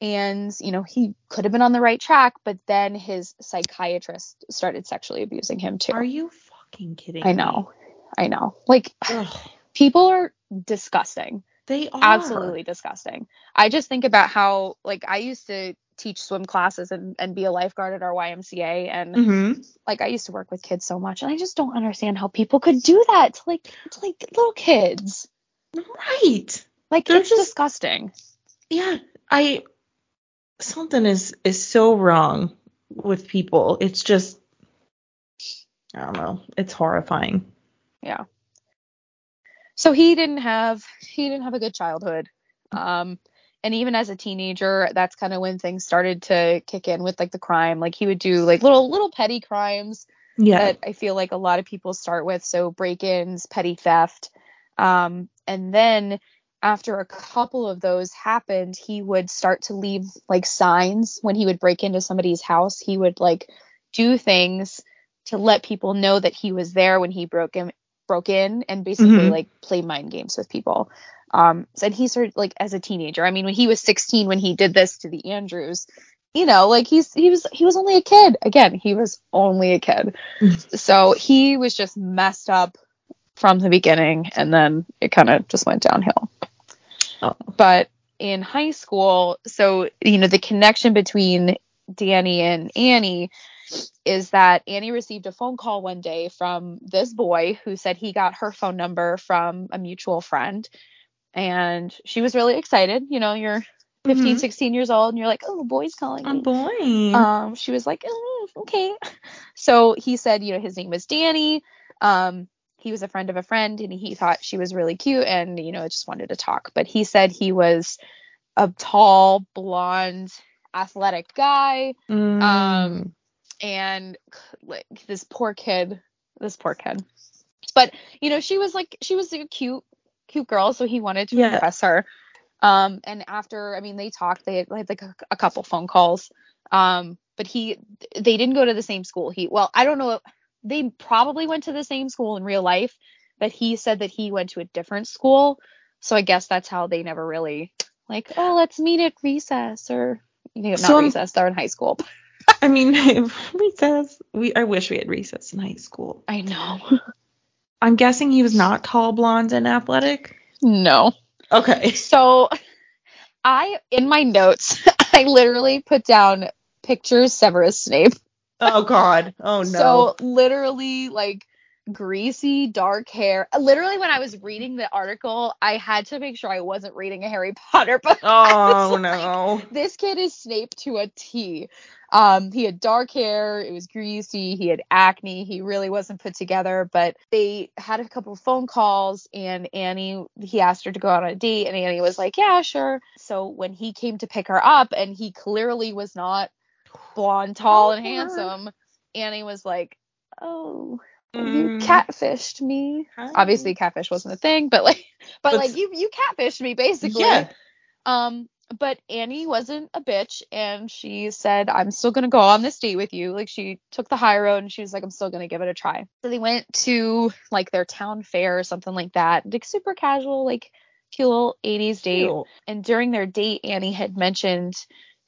and you know he could have been on the right track but then his psychiatrist started sexually abusing him too Are you fucking kidding i me? know i know like Ugh, people are disgusting they are. absolutely disgusting. I just think about how like I used to teach swim classes and, and be a lifeguard at our YMCA and Mm-hmm. like I used to work with kids so much and I just don't understand how people could do that to like to like little kids. Right. Like They're it's just- disgusting. Yeah. I something is is so wrong with people. It's just I don't know. It's horrifying. Yeah. So he didn't have he didn't have a good childhood. Um and even as a teenager, that's kind of when things started to kick in with like the crime. Like he would do like little little petty crimes Yeah. that I feel like a lot of people start with. So break-ins, petty theft. Um, and then after a couple of those happened, he would start to leave like signs when he would break into somebody's house. He would like do things to let people know that he was there when he broke in broke in and basically Mhm. like play mind games with people. Um, and he started like as a teenager. I mean, when he was 16 when he did this to the Andrews, you know, like he's he was he was only a kid. Again, he was only a kid. [LAUGHS] so he was just messed up from the beginning and then it kind of just went downhill. Oh. But in high school, so you know, the connection between Danny and Annie is that Annie received a phone call one day from this boy who said he got her phone number from a mutual friend. And she was really excited. You know, you're 15, Mhm. 16 years old and you're like, oh, a boy's calling A me. boy. Um, she was like, oh, okay. So he said, you know, his name was Danny. Um, he was a friend of a friend and he thought she was really cute and, you know, just wanted to talk. But he said he was a tall, blonde, athletic guy. Mm. Um, and like this poor kid, this poor kid. But, you know, she was like, she was a cute, cute girl, so he wanted to Yeah. impress her. Um, and after, I mean, they talked. They had, like a, a couple phone calls. Um, but he, they didn't go to the same school. He, well, I don't know. They probably went to the same school in real life, but he said that he went to a different school. So I guess that's how they never really like, oh, let's meet at recess or you know, not So, recess. They're in high school. [LAUGHS] I mean, [LAUGHS] recess. We I wish we had recess in high school. I know. I'm guessing he was not tall, blonde, and athletic. no. Okay. So I in my notes [LAUGHS] I literally put down pictures Severus Snape. Oh God. Oh no. So literally like greasy dark hair. Literally when I was reading the article, I had to make sure I wasn't reading a Harry Potter book. [LAUGHS] Oh like, no. This kid is Snape to a T. Um, he had dark hair, it was greasy, he had acne, he really wasn't put together, but they had a couple of phone calls and Annie he asked her to go out on a date and Annie was like, Yeah, sure. So when he came to pick her up and he clearly was not blonde, tall, and Oh. handsome, Annie was like, Oh, you Mm, catfished me. hi. Obviously catfish wasn't a thing, but like [LAUGHS] but That's- like you you catfished me basically. Yeah. Um, but Annie wasn't a bitch and she said, I'm still gonna go on this date with you. Like she took the high road and she was like, I'm still gonna give it a try. So they went to like their town fair or something like that. Like super casual, like cute little 80s date. And during their date, Annie had mentioned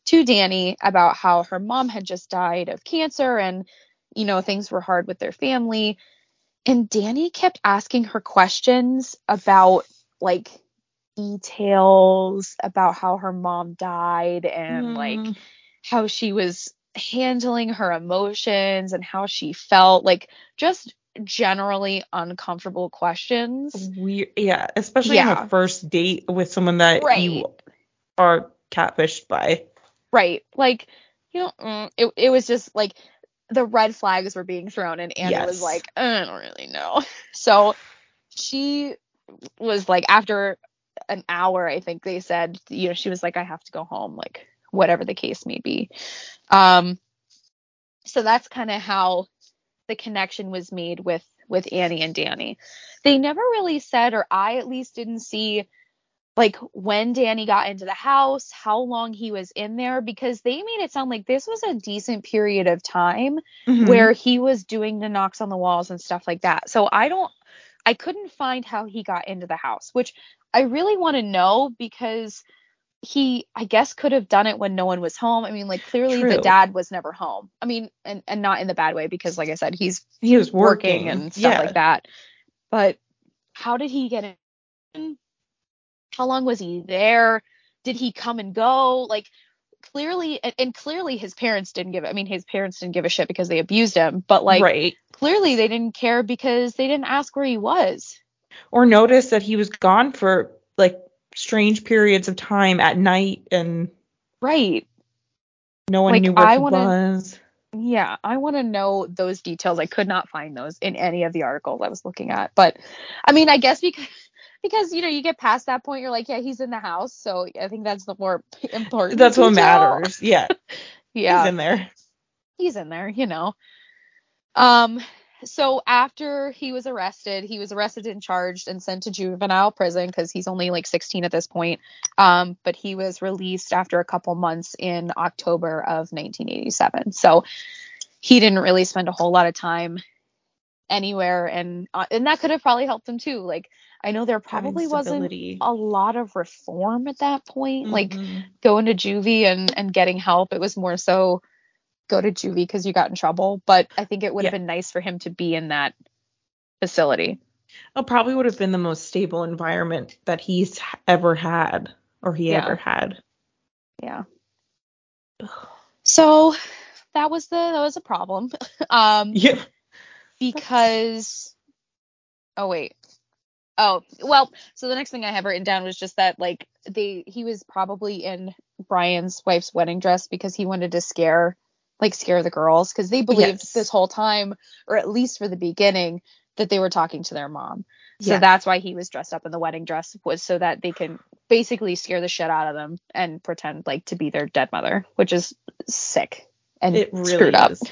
to Danny about how her mom had just died of cancer and, you know, things were hard with their family. And Danny kept asking her questions about like details about how her mom died and like Mm, how she was handling her emotions and how she felt like just generally uncomfortable questions weird. Yeah, especially on a first date with someone that Right. you are catfished by. Right. Like you know mm, it, it was just like the red flags were being thrown and Anna was like i don't really know. [LAUGHS] So she was like after an hour i think they said you know she was like i have to go home like whatever the case may be. Um so that's kind of how the connection was made with with Annie and Danny. They never really said or I at least didn't see like when Danny got into the house, how long he was in there because they made it sound like this was a decent period of time Mhm. where he was doing the knocks on the walls and stuff like that. So I don't I couldn't find how he got into the house, which I really want to know because he I guess could have done it when no one was home. I mean, like clearly the dad was never home. I mean and and not in the bad way because like I said he's he was working, working, and stuff yeah. like that. But how did he get in? How long was he there? Did he come and go? Like clearly and, and clearly his parents didn't give I mean his parents didn't give a shit because they abused him, but like right. clearly they didn't care because they didn't ask where he was. Or notice that he was gone for like strange periods of time at night and Right. no one Like, knew where I he wanna- was. Yeah, I want to know those details. I could not find those in any of the articles I was looking at. But I mean, I guess because because you know, you get past that point, you're like, yeah, he's in the house. So I think that's the more [LAUGHS] important. That's what matters. Yeah. [LAUGHS] Yeah, He's in there. he's in there, you know. Um, so after he was arrested, he was arrested and charged and sent to juvenile prison because he's only like 16 at this point. Um, but he was released after a couple months in October of 1987. So he didn't really spend a whole lot of time anywhere, and uh, and that could have probably helped him too. Like I know there probably wasn't a lot of reform at that point, like Mhm. going to juvie and and getting help. It was more so go to juvie because you got in trouble. But I think it would have Yeah. been nice for him to be in that facility. it probably would have been the most stable environment that he's ever had or he Yeah. ever had. Yeah. So that was the that was a problem. [LAUGHS] um Yeah. Because oh wait. Oh, well, so the next thing I have written down was just that like they he was probably in Brian's wife's wedding dress because he wanted to scare like scare the girls because they believed Yes. this whole time or at least for the beginning that they were talking to their mom. So Yeah. that's why he was dressed up in the wedding dress was so that they can basically scare the shit out of them and pretend like to be their dead mother, which is sick. And It really screwed up. is.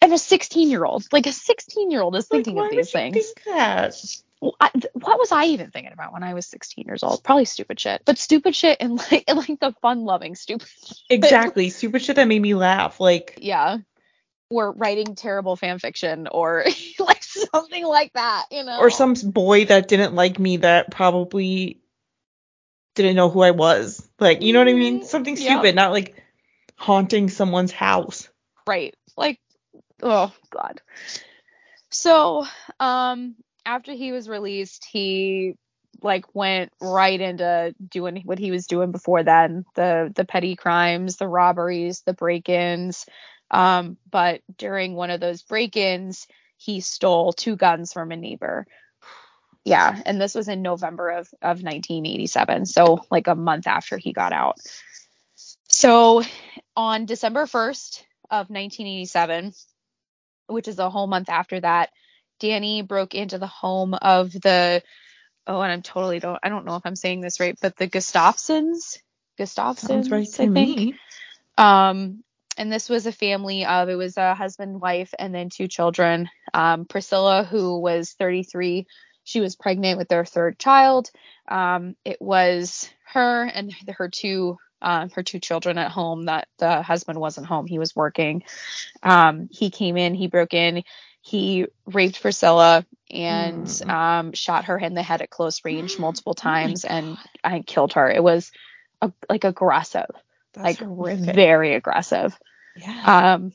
And a 16 year old, like a 16 year old is Like, thinking of these things. think that? Well, I, th- what was I even thinking about when I was 16 years old? Probably stupid shit, but stupid shit and [LAUGHS] like and like the fun loving stupid. Exactly. Stupid shit that made me laugh. Like, Yeah. Or writing terrible fan fiction or [LAUGHS] like something like that, you know. or some boy that didn't like me that probably didn't know who I was. Like, you know what I mean? Mhm. Something stupid, not like haunting someone's house. Right. Like, oh God. So, um, after he was released, he like went right into doing what he was doing before then the the petty crimes the robberies the break-ins um but during one of those break-ins he stole two guns from a neighbor yeah and this was in november of of 1987 so like a month after he got out so on december 1st of 1987 which is a whole month after that danny broke into the home of the oh and i'm totally don't i don't know if i'm saying this right but the gustafsons gustafsons right I think. me. Um, and this was a family of it was a husband, wife, and then two children. Um, Priscilla, who was 33, she was pregnant with their third child. Um, it was her and her two um, her two children at home. That the husband wasn't home; he was working. Um, he came in, he broke in, he raped Priscilla and Mm. um, shot her in the head at close range [GASPS] multiple Oh times and I killed her. It was a, like aggressive That's like horrific. very aggressive. yeah. Um,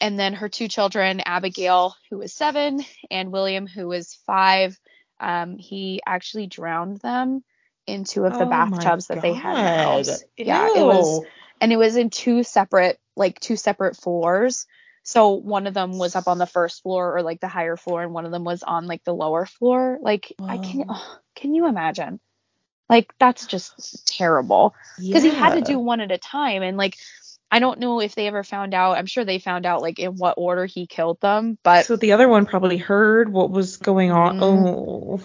and then her two children, Abigail, who was seven, and William, who was five. Um, he actually drowned them in two of the Oh bathtubs that they had in the house. Yeah, it was, and it was in two separate, like two separate floors. So one of them was up on the first floor or like the higher floor, and one of them was on like the lower floor. Like I can, oh, can you imagine? Like that's just terrible because he had to do one at a time and like i don't know if they ever found out i'm sure they found out like in what order he killed them but So the other one probably heard what was going on. Mhm. Oh.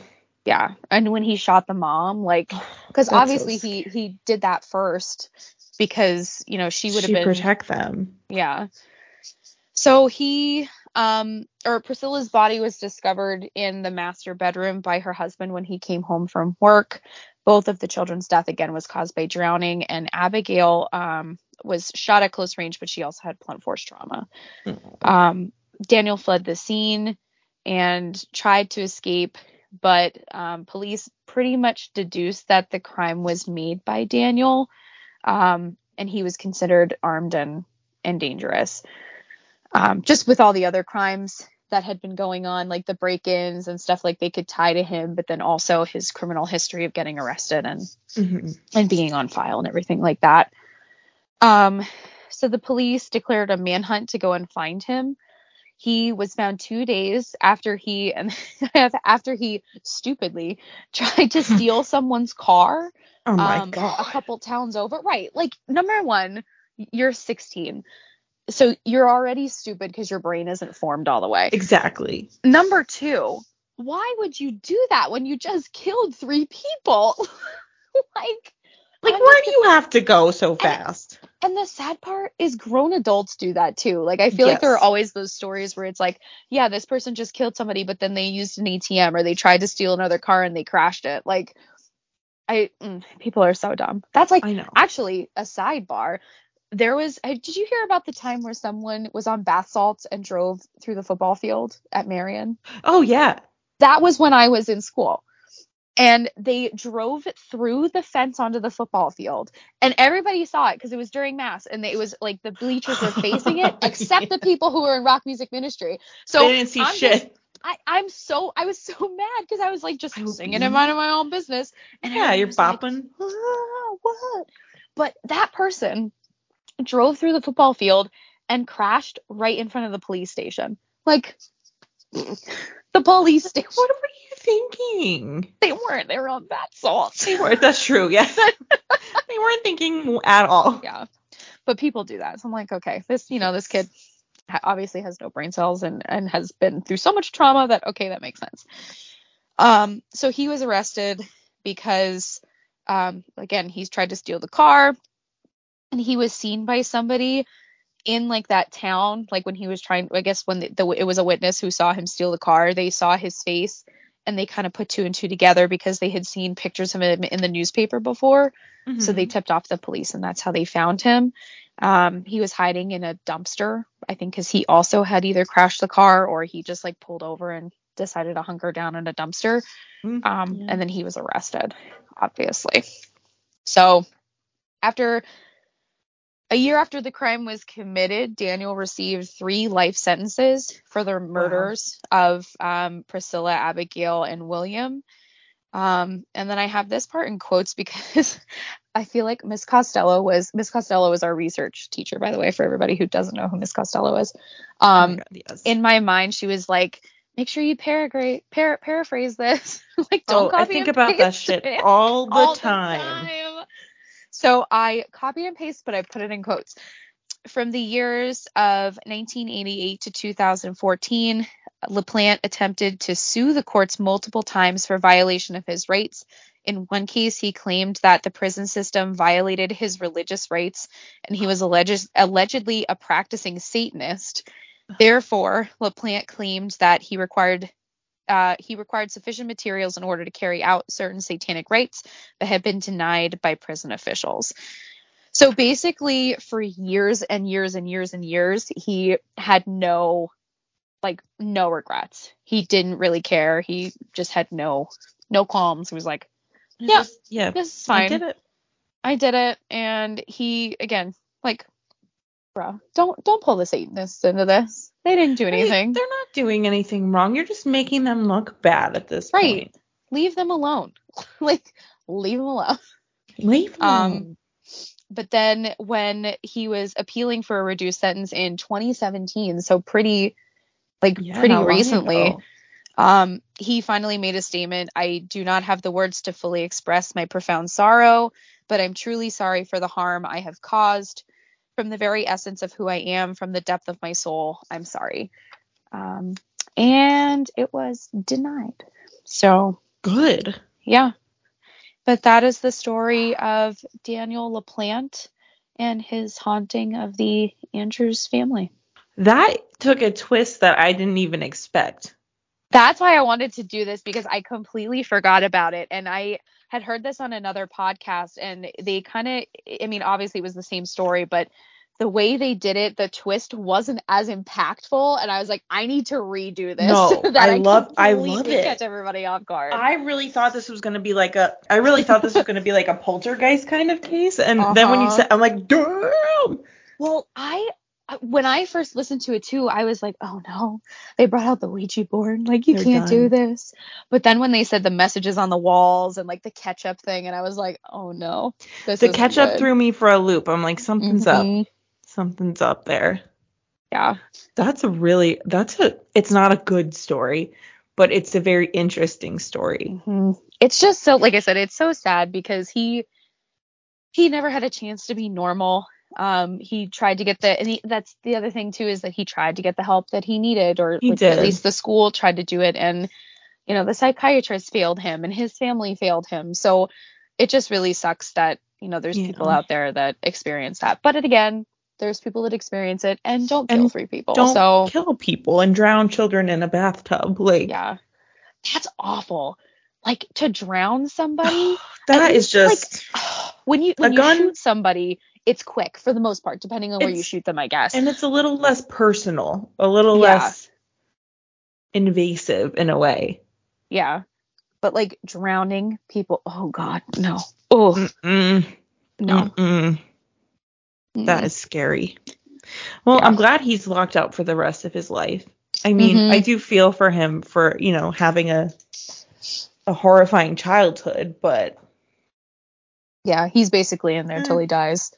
Yeah. And when he shot the mom like [SIGHS] because That's so obviously he he did that first because you know she would have been protect them. yeah. So he um or priscilla's body was discovered in the master bedroom by her husband when he came home from work. Both of the children's death again was caused by drowning and abigail um was shot at close range but she also had blunt force trauma. Um daniel fled the scene and tried to escape but um, police pretty much deduced that the crime was made by daniel um, and he was considered armed and and dangerous um, just with all the other crimes that had been going on, like the break-ins and stuff, like they could tie to him, but then also his criminal history of getting arrested and Mhm. and being on file and everything like that. Um, so the police declared a manhunt to go and find him. He was found two days after he and [LAUGHS] after he stupidly tried to [LAUGHS] steal someone's car Oh my um, god. a couple towns over. Right. Like number one, you're 16. So you're already stupid because your brain isn't formed all the way. Exactly. Number two, why would you do that when you just killed three people? [LAUGHS] like, Like, just- do you have to go so fast? and the sad part is grown adults do that too. Like I feel like there are always those stories where it's like, yeah, this person just killed somebody, but then they used an ATM or they tried to steal another car and they crashed it. Like I mm, people are so dumb. That's like I know. actually a sidebar. There was did you hear about the time where someone was on bath salts and drove through the football field at Marion? Oh yeah. That was when I was in school. And they drove through the fence onto the football field. And everybody saw it because it was during mass and it was like the bleachers were facing it, [LAUGHS] except the people who were in rock music ministry. So they didn't see I'm shit. just- I, I'm so I was so [LAUGHS] mad because I was like just I singing be. and minding my own business. And yeah, you're was like, bopping. "Ah, what? But that person drove through the football field and crashed right in front of the police station. Like the police station. what were you thinking? They weren't. They were on that salt. They weren't. That's true. Yes. [LAUGHS] they weren't thinking at all. Yeah. But people do that. So I'm like, okay, this, you know, this kid obviously has no brain cells and, and has been through so much trauma that, okay, that makes sense. Um, so he was arrested because, um, again, he's tried to steal the car and he was seen by somebody in like that town, like when he was trying, I guess when the, the it was a witness who saw him steal the car, they saw his face and they kind of put two and two together because they had seen pictures of him in the newspaper before. So they Mhm. tipped off the police and that's how they found him. Um, he was hiding in a dumpster, I think, because he also had either crashed the car or he just like pulled over and decided to hunker down in a dumpster. Mm, Um, yeah. and then he was arrested, obviously. So after a year after the crime was committed, Daniel received three life sentences for the murders of um, Priscilla, Abigail, and William. Um, and then I have this part in quotes because [LAUGHS] I feel like Miss Costello was Miss Costello was our research teacher, by the way, for everybody who doesn't know who Miss Costello is. Oh my Um, God, yes. in my mind, she was like, "Make sure you paragraph, para- paraphrase this. [LAUGHS] like, oh, don't I copy think and about that shit it all the all time. time. So I copy and paste, but I put it in quotes. From the years of 1988 to 2014, LaPlante attempted to sue the courts multiple times for violation of his rights. In one case, he claimed that the prison system violated his religious rights and he was alleged, allegedly a practicing Satanist. Therefore, LaPlante claimed that he required uh, he required sufficient materials in order to carry out certain satanic rites that had been denied by prison officials. So basically, for years and years and years and years, he had no, like, no regrets. He didn't really care. He just had no, no qualms. He was like, Yeah, Just- yeah. "This is fine. I did it. I did it." And he, again, like, bro, don't don't pull the Satanists into this. They didn't do anything. they're not doing anything wrong. You're just making them look bad at this Right. point. Leave them alone. [LAUGHS] like, leave them alone. Leave them. Um, but then when he was appealing for a reduced sentence in 2017 so pretty like Yeah, pretty recently um he finally made a statement i do not have the words to fully express my profound sorrow but i'm truly sorry for the harm i have caused from the very essence of who i am from the depth of my soul i'm sorry um and it was denied so Good. yeah. But that is the story of Daniel LaPlante and his haunting of the Andrews family. That took a twist that I didn't even expect. That's why I wanted to do this because I completely forgot about it. And I had heard this on another podcast and they kind of, I mean, obviously it was the same story, but the way they did it, the twist wasn't as impactful. And I was like, I need to redo this. No, so [LAUGHS] that I love- I love it. Catch everybody off guard. I really thought this was gonna be like a. I really thought this was gonna be like a poltergeist kind of case, and then when you Uh-huh. said, I'm like, damn. Well, I when I first listened to it too, I was like, oh no, they brought out the Ouija board. Like you They're can't do this. But then when they said the messages on the walls and like the ketchup thing, and I was like, oh no, this The ketchup threw me for a loop. I'm like, something's up. Mhm. Something's up there. Yeah, That's a really. That's a. It's not a good story, but it's a very interesting story. Mhm. it's just so like I said, it's so sad because he he never had a chance to be normal. Um, he tried to get the and he, that's the other thing too is that he tried to get the help that he needed, or He at least the school tried to do it, and you know the psychiatrist failed him, and his family failed him. So it just really sucks that you know there's Yeah. people out there that experience that. But it, again, there's people that experience it and don't kill And three people. Don't so kill people and drown children in a bathtub. Like yeah, that's awful. Like to drown somebody. [SIGHS] that at is least, like, just. [SIGHS] when you A when you gun- shoot somebody, it's quick for the most part, depending on where you shoot them, I guess. and it's a little less personal, a little Yeah. less invasive in a way. yeah, but like drowning people, oh god, no, oh Mm-mm, no, mm-mm. That Mm. is scary. Well, Yeah. I'm glad he's locked up for the rest of his life. I mean, Mhm. I do feel for him for, you know, having a a horrifying childhood, but yeah, he's basically in there till Mm. he dies.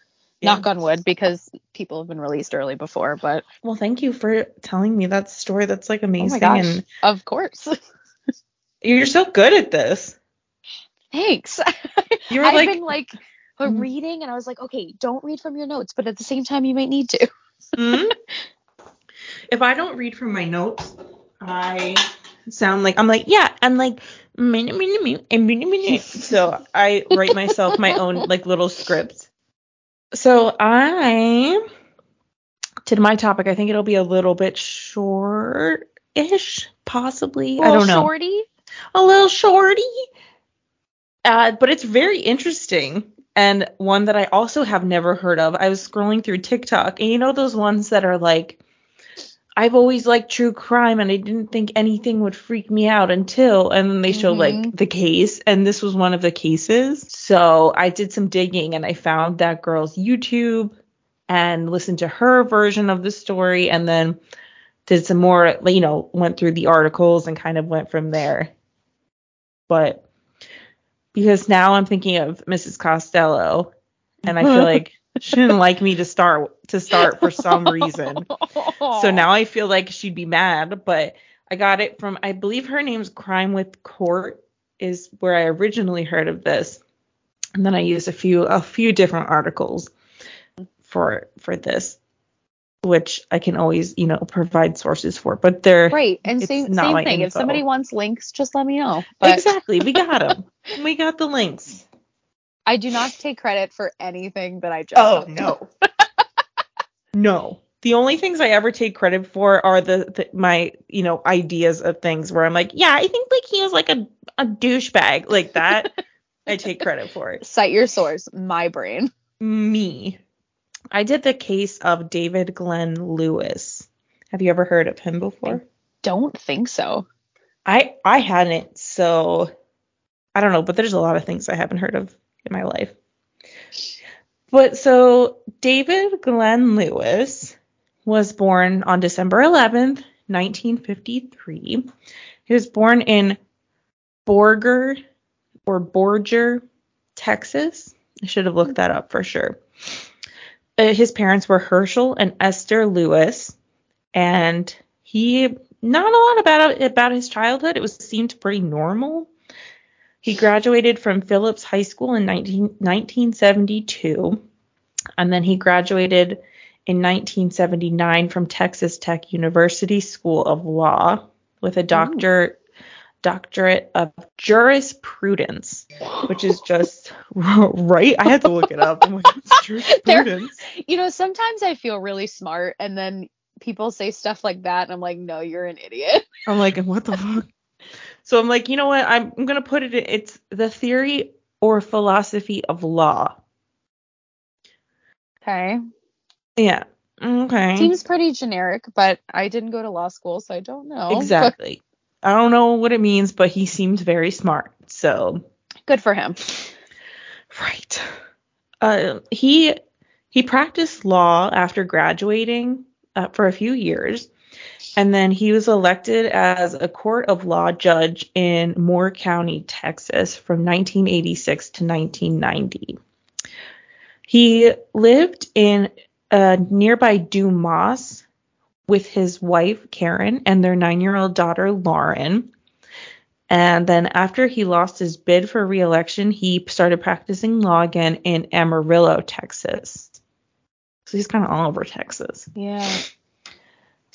Yeah. Knock on wood, because people have been released early before, but well, thank you for telling me that story. That's like oh my amazing gosh, and of course. [LAUGHS] you're so good at this. Thanks. [LAUGHS] You were I've like been like uh, Mm. reading, and I was like, okay, don't read from your notes, but at the same time, you might need to. [LAUGHS] Hmm? If I don't read from my notes, I sound like I'm like yeah, I'm like. So I write myself my own like little script. So I to my topic, I think it'll be a little bit short-ish, possibly. I don't know. Shorty. a little shorty. Uh, but it's very interesting and one that I also have never heard of. I was scrolling through TikTok and you know those ones that are like, I've always liked true crime and I didn't think anything would freak me out until, and then they show like mm-hmm. the case and this was one of the cases. So I did some digging and I found that girl's YouTube and listened to her version of the story and then did some more, you know, went through the articles and kind of went from there but because now I'm thinking of Mrs. Costello, and I feel [LAUGHS] like she didn't like me to start to start for some reason. So [LAUGHS] now I feel like she'd be mad, but I got it from I believe her name's Crime with Court is where I originally heard of this, and then I used a few a few different articles for for this, which I can always you know provide sources for, but they're Right. And same, same thing. If somebody wants links, just let me know. But exactly we got them, [LAUGHS] we got the links. I do not take credit for anything that I just Oh no. [LAUGHS] no. The only things I ever take credit for are the, the my you know ideas of things where I'm like, yeah, I think like he was like a a douchebag like that. [LAUGHS] I take credit for it. Cite your source, my brain. Me. I did the case of David Glenn Lewis. Have you ever heard of him before? Don't think so. I I hadn't, so I don't know, but there's a lot of things I haven't heard of in my life. But so David Glenn Lewis was born on December 11th, 1953. He was born in Borger or Borger, Texas. I should have looked that up for sure. Uh, his parents were Herschel and Esther Lewis, and he not a lot about about his childhood. It was seemed pretty normal. He graduated from Phillips High School in 19, 1972, and then he graduated in 1979 from Texas Tech University School of Law with a doctor doctorate of jurisprudence, which is just [LAUGHS] right. I had to look it up. Oh I'm like, [LAUGHS] jurisprudence? You know, sometimes I feel really smart and then people say stuff like that and I'm like, no, you're an idiot. I'm like, what the fuck? So I'm like, you know what? I'm, I'm gonna put it. in- It's the theory or philosophy of law. Okay. Yeah. Okay. Seems pretty generic, but I didn't go to law school, so I don't know. exactly. I don't know what it means, but he seems very smart. So Good for him. right. Uh, he he practiced law after graduating uh, for a few years, and then he was elected as a court of law judge in Moore County, Texas, from 1986 to 1990. He lived in uh, nearby Dumas with his wife Karen and their nine-year-old daughter Lauren. And then after he lost his bid for reelection, he started practicing law again in Amarillo, Texas. So he's kind of all over Texas. Yeah.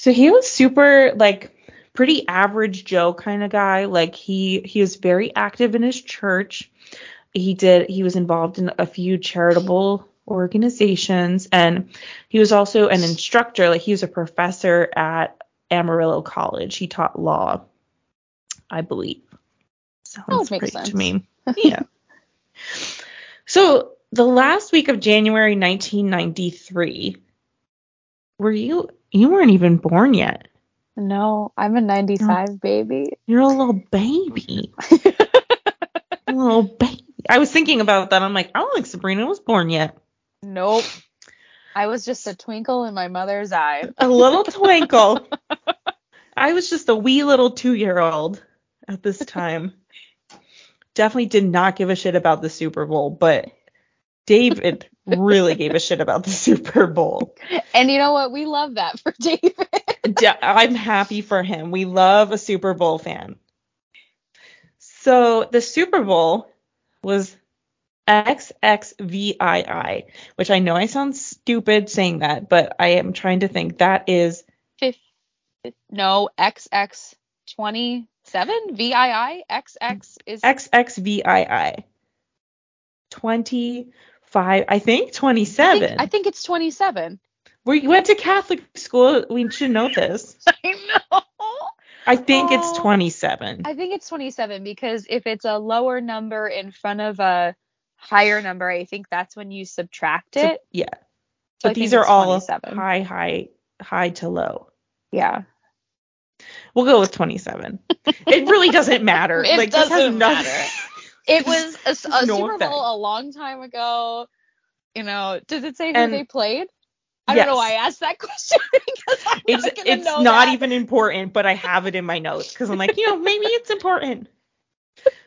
So he was super like pretty average Joe kind of guy. Like he he was very active in his church. He did he was involved in a few charitable organizations and he was also an instructor. Like he was a professor at Amarillo College. He taught law, I believe. Sounds makes great sense. to me. [LAUGHS] Yeah. so the last week of January 1993, were you you weren't even born yet? No, I'm a 95 baby. You're a little baby. a [LAUGHS] little baby. I was thinking about that. I'm like, I don't think Sabrina was born yet. Nope. I was just a twinkle in my mother's eye. A little twinkle. [LAUGHS] I was just a wee little two year old at this time. Definitely did not give a shit about the Super Bowl, but David really gave a shit about the Super Bowl. And you know what? We love that for David. I'm happy for him. We love a Super Bowl fan. So the Super Bowl was XXVII, which I know I sound stupid saying that, but I am trying to think that is Fif- no, XX27? VII? XX is. XXVII. 25, I think I 27. think, I think it's 27. We went to Catholic school. We should know this. [LAUGHS] I know. I think it's Oh. 27. I think it's 27 because if it's a lower number in front of a higher number, I think that's when you subtract So- it. yeah. So I But these are all high, high, high to low. Yeah. We'll go with 27. it really doesn't matter. [LAUGHS] It like, doesn't matter. It was a No Super offense. Bowl a long time ago. You know, does it say who And- they played? I don't know why I asked that [LAUGHS] question because I'm It's not it's not that. even important, but I have it in my notes because I'm like, you know, [LAUGHS] maybe it's important.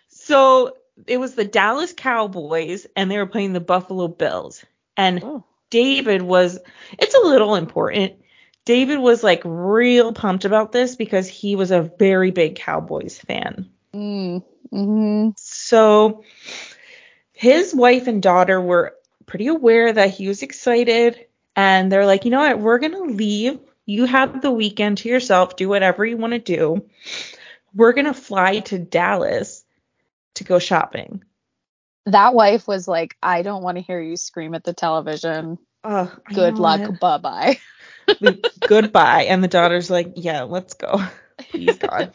So it was the Dallas Cowboys and they were playing the Buffalo Bills. And Oh. David was it's a little important. David was like real pumped about this because he was a very big Cowboys fan. Mm, hmm So his wife and daughter were pretty aware that he was excited and they're like, you know what, we're going to leave. You have the weekend to yourself, do whatever you want to do. We're going to fly to Dallas to go shopping. That wife was like, I don't want to hear you scream at the television. Uh, Good luck. Bye bye. Goodbye. And the daughter's like, yeah, let's go. [LAUGHS] Please, God.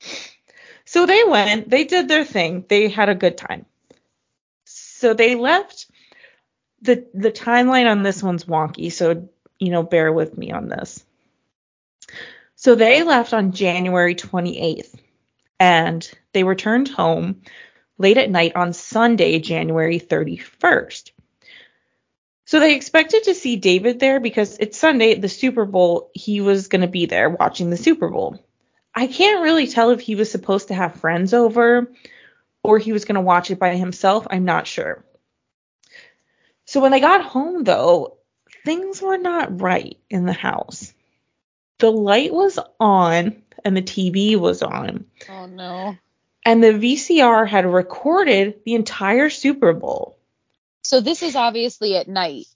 [LAUGHS] so they went, they did their thing. They had a good time. So they left. The the timeline on this one's wonky, so you know, bear with me on this. So they left on January 28th and they returned home late at night on Sunday, January 31st. So they expected to see David there because it's Sunday, the Super Bowl. He was going to be there watching the Super Bowl. I can't really tell if he was supposed to have friends over or he was going to watch it by himself. I'm not sure. So when I got home, though, things were not right in the house. The light was on and the TV was on, Oh no. and the VCR had recorded the entire Super Bowl. So this is obviously at night.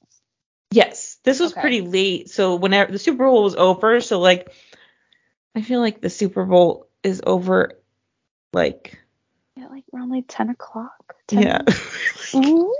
Yes, this was Okay. pretty late. So whenever the Super Bowl was over, so like I feel like the Super Bowl is over like Yeah, like around like 10 o'clock. 10 yeah. [LAUGHS] Ooh.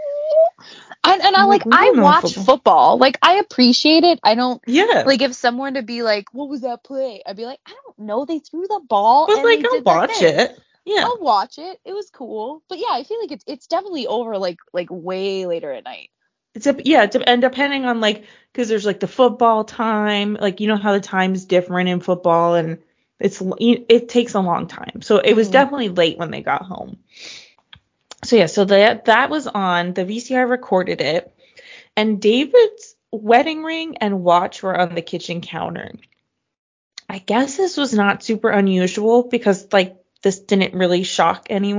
And, and I like like, I watch football. football. Like I appreciate it. I don't yeah. like if someone to be like, "What was that play?" I'd be like, "I don't know. They threw the ball." but and like I'll watch it. Yeah. I'll watch it. It was cool. But yeah, I feel like it's it's definitely over like like way later at night. It's a, yeah, de- and depending on like cuz there's like the football time, like you know how the time's different in football and it's it takes a long time. So it was Mhm. definitely late when they got home. So yeah, so that that was on. The VCR recorded it, and David's wedding ring and watch were on the kitchen counter. I guess this was not super unusual because like this didn't really shock any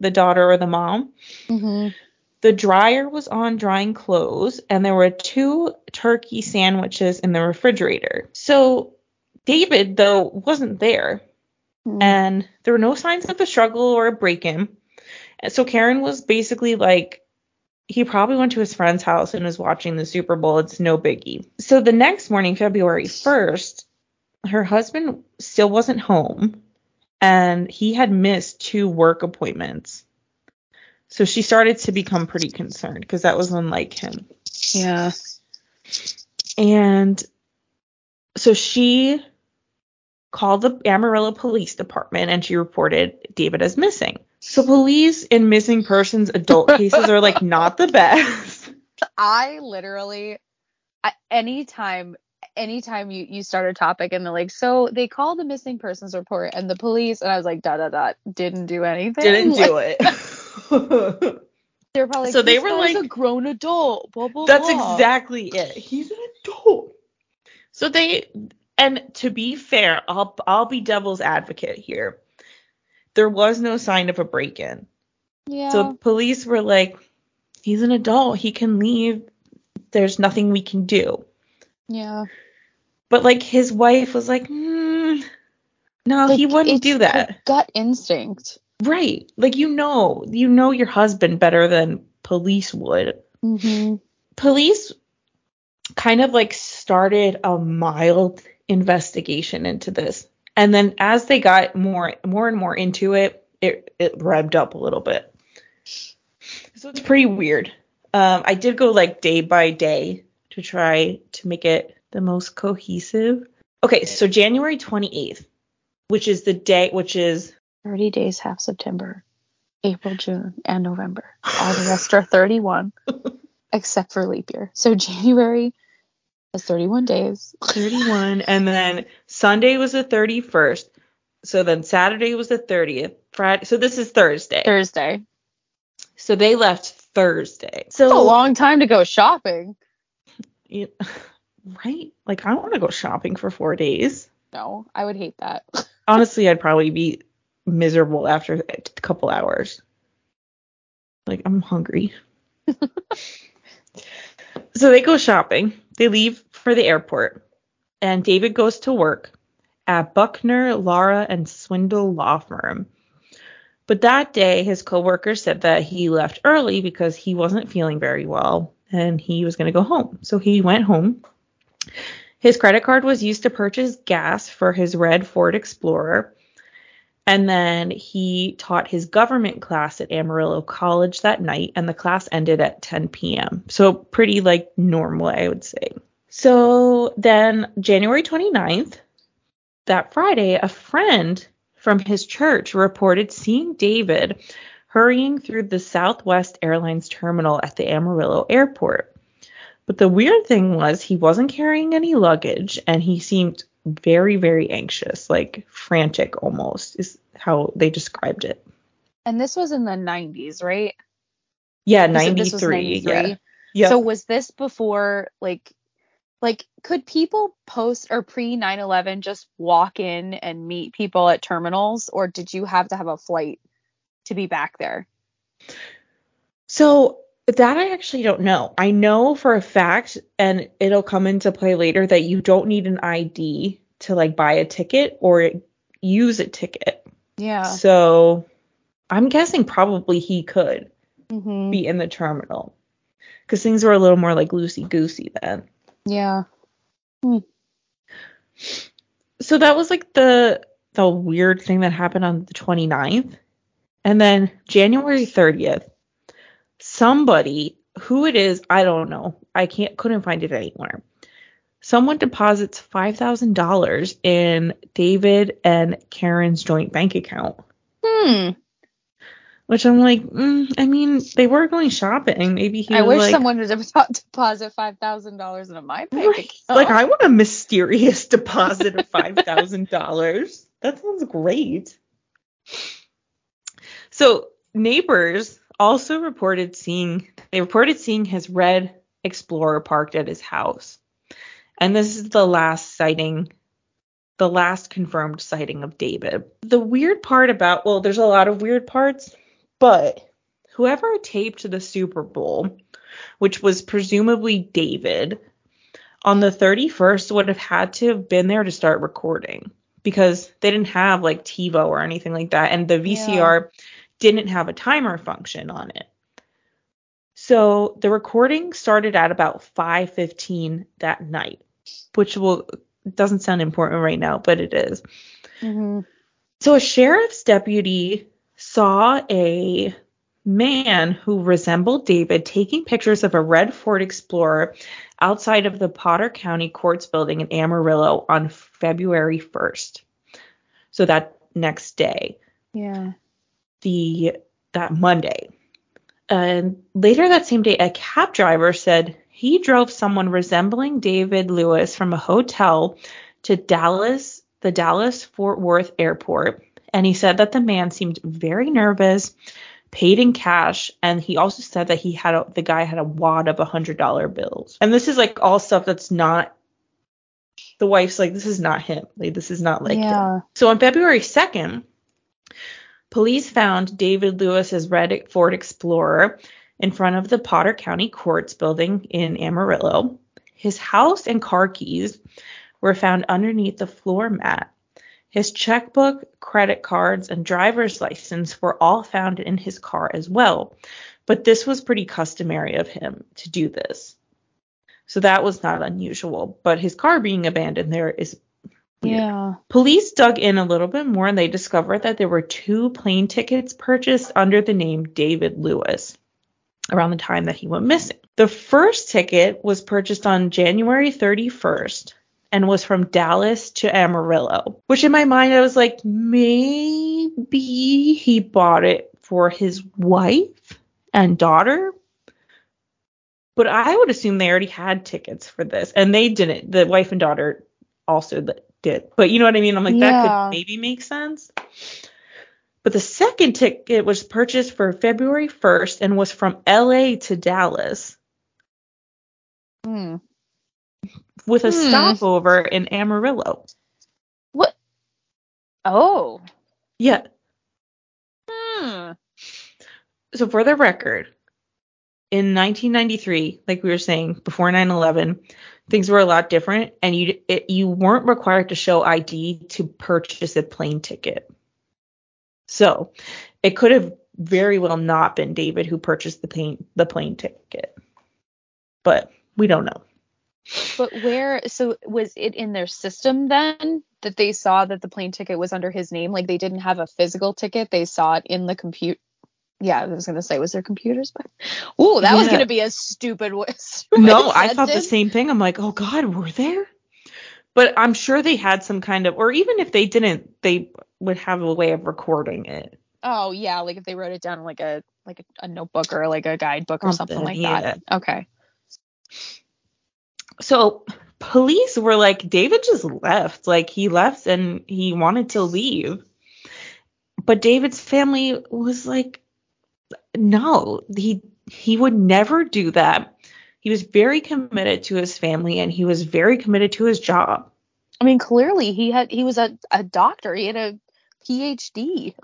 the daughter or the mom. Mm-hmm. The dryer was on drying clothes, and there were two turkey sandwiches in the refrigerator. So David, though, wasn't there, Mm-hmm. and there were no signs of a struggle or a break-in. So Karen was basically like, he probably went to his friend's house and was watching the Super Bowl. It's no biggie. So the next morning, February 1st, her husband still wasn't home, and he had missed two work appointments. So she started to become pretty concerned because that was unlike him. Yeah. And so she called the Amarillo Police Department and she reported David as missing. So police in missing persons adult [LAUGHS] cases are like not the best. I literally I, anytime anytime you you start a topic and they're like so they called the missing persons report and the police and I was like dot dot dot didn't do anything Didn't Like, do [LAUGHS] it. [LAUGHS] they're probably So they were guy's like- a grown adult blah blah That's blah. exactly it. He's an adult. So they and to be fair, I'll I'll be devil's advocate here. There was no sign of a break-in. yeah So police were like, he's an adult. He can leave. There's nothing we can do. yeah But like his wife was like, mm, no, he wouldn't it's do that. gut instinct Right. Like you know, you know your husband better than police would. mm-hmm. Police kind of like started a mild investigation into this. And then as they got more more and more into it, it it revved up a little bit. So it's pretty weird. Um, I did go like day by day to try to make it the most cohesive. Okay, so January 28th, which is the day, which is 30 days, half September, April, June, and November. All the rest are 31, [LAUGHS] except for leap year. So [LAUGHS] January is 31 days. 31, and then Sunday was the 31st. So then Saturday was the 30th. Friday, so this is Thursday. Thursday. So they left Thursday. It's a long time to go shopping. Yeah, [LAUGHS] right? Like I don't want to go shopping for four days. No, I would hate that. Honestly, I'd probably be miserable after a couple hours. Like I'm hungry. [LAUGHS] so they go shopping. They leave for the airport, and David goes to work at Buckner, Lara, and Swindle Law Firm. But that day, his coworker said that he left early because he wasn't feeling very well and he was going to go home. So he went home. His credit card was used to purchase gas for his red Ford Explorer. And then he taught his government class at Amarillo College that night, and the class ended at 10 p.m. So pretty like normal, I would say. So then January 29th, that Friday, a friend from his church reported seeing David hurrying through the Southwest Airlines terminal at the Amarillo airport. But the weird thing was he wasn't carrying any luggage and he seemed very, very anxious, like frantic almost, is how they described it. And this was in the 90s, right? Yeah, You said this was 93. Yeah. Yeah. So was this before like like could people post or pre 9/11 just walk in and meet people at terminals or did you have to have a flight to be back there? So that I actually don't know. I know for a fact, and it'll come into play later, that you don't need an ID to like buy a ticket or use a ticket. Yeah. So I'm guessing probably he could hmm be in the terminal because things were a little more like loosey goosey then. Yeah. So that was like the the weird thing that happened on the 29th. And then January 30th, somebody who it is, I don't know. I can't couldn't find it anywhere. Someone deposits $5,000 in David and Karen's joint bank account, Hmm. which I'm like, mm, I mean, they were going shopping. Maybe he I wish like, someone would depo- [LAUGHS] deposit $5,000 into my bank Right. account. like I want a mysterious [LAUGHS] deposit of $5,000. That sounds great. So neighbors also reported seeing they reported seeing his red Explorer parked at his house. And this is the last sighting the last confirmed sighting of David. The weird part about well, there's a lot of weird parts, but whoever taped the Super Bowl, which was presumably David, on the 31st would have had to have been there to start recording because they didn't have like TiVo or anything like that and the VCR didn't have a timer function on it. So the recording started at about 5:15 that night, which will doesn't sound important right now, but it is. Mhm. So a sheriff's deputy saw a man who resembled David taking pictures of a red Ford Explorer outside of the Potter County Courts building in Amarillo on February 1st. So that next day, Yeah. The that Monday. And later that same day, a cab driver said he drove someone resembling David Lewis from a hotel to Dallas, the Dallas Fort Worth airport. And he said that the man seemed very nervous, paid in cash, and he also said that he had a, the guy had a wad of hundred dollar bills. And this is like all stuff that's not. The wife's like, this is not him. Like this is not like him. So on February 2nd, police found David Lewis's red Ford Explorer in front of the Potter County Courts building in Amarillo. His house and car keys were found underneath the floor mat. His checkbook, credit cards, and driver's license were all found in his car as well. But this was pretty customary of him to do this. So that was not unusual. But his car being abandoned there is. Yeah. Police dug in a little bit more and they discovered that there were two plane tickets purchased under the name David Lewis around the time that he went missing. The first ticket was purchased on January 31st and was from Dallas to Amarillo, which in my mind I was like, maybe he bought it for his wife and daughter. But I would assume they already had tickets for this, and they didn't. The wife and daughter also did. But you know what I mean? I'm like, that could maybe make sense. But the second ticket was purchased for February 1st and was from LA to Dallas Hmm. with a Hmm. stopover in Amarillo. What? Oh. Yeah. Hmm. So for the record, in 1993, like we were saying before 9/11, things were a lot different, and you it, you weren't required to show ID to purchase a plane ticket. So it could have very well not been David who purchased the plane the plane ticket, but we don't know. But where? So was it in their system then that they saw that the plane ticket was under his name? Like they didn't have a physical ticket; they saw it in the compute. Yeah, I was gonna say, was there computers? But ooh, that was gonna be a stupid. [LAUGHS] stupid No, I thought the same thing. I'm like, oh God, were there? But I'm sure they had some kind of, or even if they didn't, they would have a way of recording it. Oh yeah, like if they wrote it down like a like a, a notebook or like a guidebook or something, Something, like that. Okay. So police were like, David just left. Like he left and he wanted to leave. But David's family was like, no, he he would never do that. He was very committed to his family and he was very committed to his job. I mean, clearly he had he was a, a doctor. He had a PhD.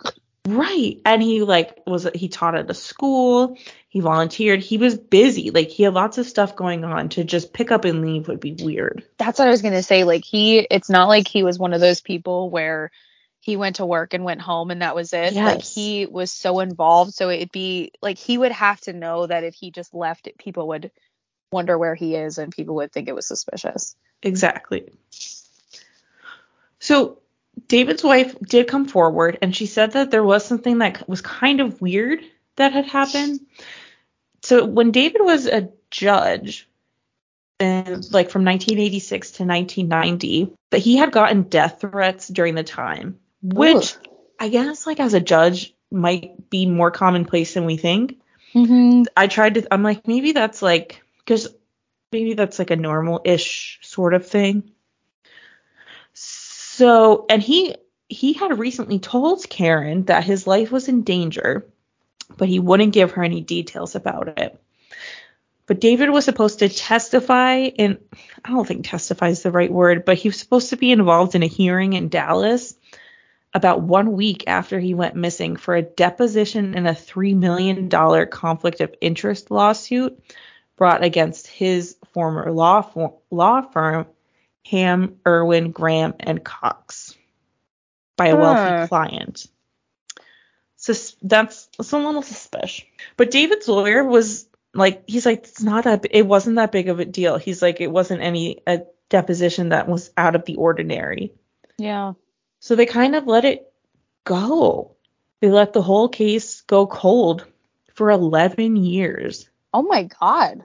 Right. And he like was he taught at a school, he volunteered, he was busy. Like he had lots of stuff going on. To just pick up and leave would be weird. That's what I was gonna say. Like he, it's not like he was one of those people where he went to work and went home and that was it. Like he was so involved, so it'd be like he would have to know that if he just left it, people would wonder where he is and people would think it was suspicious. Exactly. So David's wife did come forward and she said that there was something that was kind of weird that had happened. So when David was a judge, and like from 1986 to 1990, but he had gotten death threats during the time, which Ugh. I guess like as a judge might be more commonplace than we think. Mm-hmm. I tried to I'm like maybe that's like cuz maybe that's like a normal-ish sort of thing. So, and he he had recently told Karen that his life was in danger, but he wouldn't give her any details about it. But David was supposed to testify in I don't think testify is the right word, but he was supposed to be involved in a hearing in Dallas about one week after he went missing for a deposition in a $3 million conflict of interest lawsuit brought against his former law, for, law firm, Ham, Irwin, Graham, and Cox, by a wealthy Huh. client. So that's, that's a little suspicious. But David's lawyer was like, he's like, it's not that, it wasn't that big of a deal. He's like, it wasn't any, a deposition that was out of the ordinary. Yeah. So they kind of let it go. They let the whole case go cold for 11 years. Oh my god.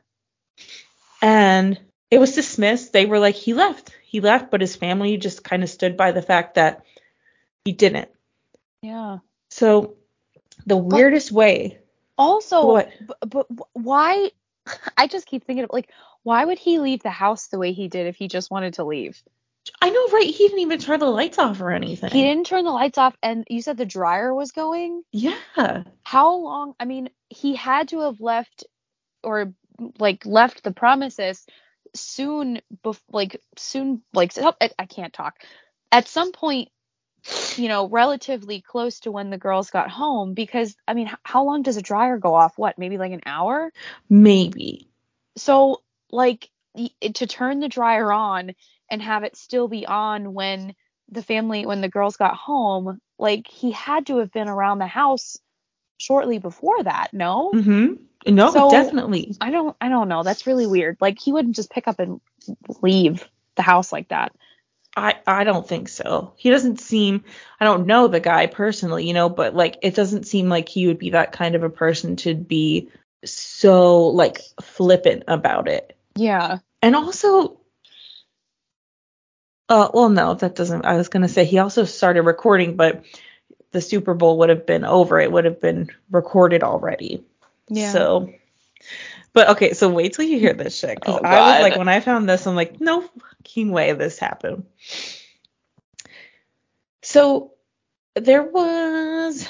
And it was dismissed. They were like, he left. He left, but his family just kind of stood by the fact that he didn't. Yeah. So the weirdest way. Also, What? but, but why? I just keep thinking of like, why would he leave the house the way he did if he just wanted to leave? I know, right? He didn't even turn the lights off or anything. He didn't turn the lights off, and you said the dryer was going. Yeah. How long? I mean, he had to have left, or like left the premises soon, bef- like soon, like so- I, I can't talk. At some point, you know, relatively close to when the girls got home, because I mean, h- how long does a dryer go off? What, maybe like an hour? Maybe. So, like, to turn the dryer on and have it still be on when the family, when the girls got home, like, he had to have been around the house shortly before that, no? Mm-hmm. No, So- definitely. I don't, I don't know. That's really weird. Like, he wouldn't just pick up and leave the house like that. I I don't think so. He doesn't seem I don't know the guy personally, you know, but like it doesn't seem like he would be that kind of a person to be so like flippant about it. Yeah. And also uh well no, that doesn't I was going to say he also started recording but the Super Bowl would have been over. It would have been recorded already. Yeah. So but okay, so wait till you hear this shit. Because Oh, I was like, when I found this, I'm like, no fucking way this happened. So there was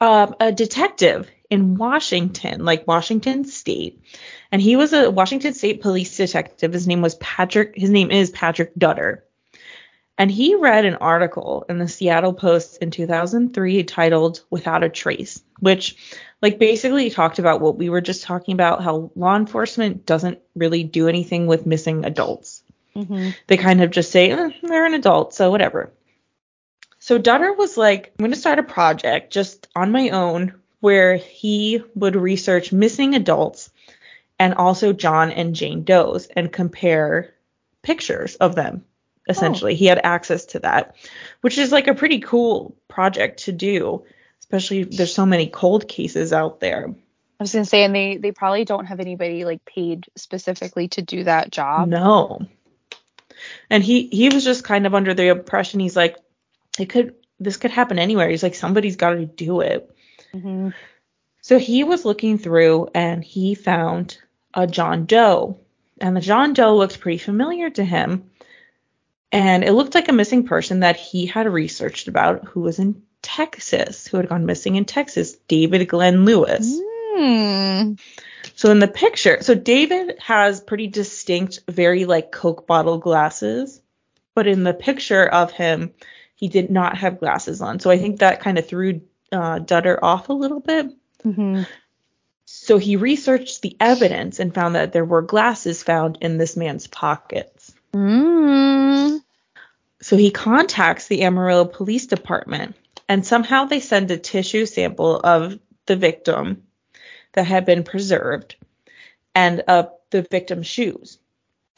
um, a detective in Washington, like Washington State, and he was a Washington State police detective. His name was Patrick. His name is Patrick Dutter. And he read an article in the Seattle Post in 2003 titled Without a Trace, which like basically talked about what we were just talking about how law enforcement doesn't really do anything with missing adults. hmm They kind of just say "Eh, they're an adult, so whatever. So Dutter was like, I'm going to start a project just on my own where he would research missing adults and also John and Jane Doe's and compare pictures of them. Essentially, he had access to that, which is like a pretty cool project to do, especially if there's so many cold cases out there. I was gonna say, and they they probably don't have anybody like paid specifically to do that job. No. And he he was just kind of under the impression he's like it could this could happen anywhere. He's like somebody's got to do it. hmm So he was looking through and he found a John Doe. And the John Doe looked pretty familiar to him. And it looked like a missing person that he had researched about who was in Texas, who had gone missing in Texas, David Glenn Lewis. Hmm. So in the picture, so David has pretty distinct, very like Coke bottle glasses, but in the picture of him, he did not have glasses on. So I think that kind of threw uh, Dutter off a little bit. hmm So he researched the evidence and found that there were glasses found in this man's pockets. Mm. So he contacts the Amarillo Police Department and somehow they send a tissue sample of the victim that had been preserved and of the victim's shoes.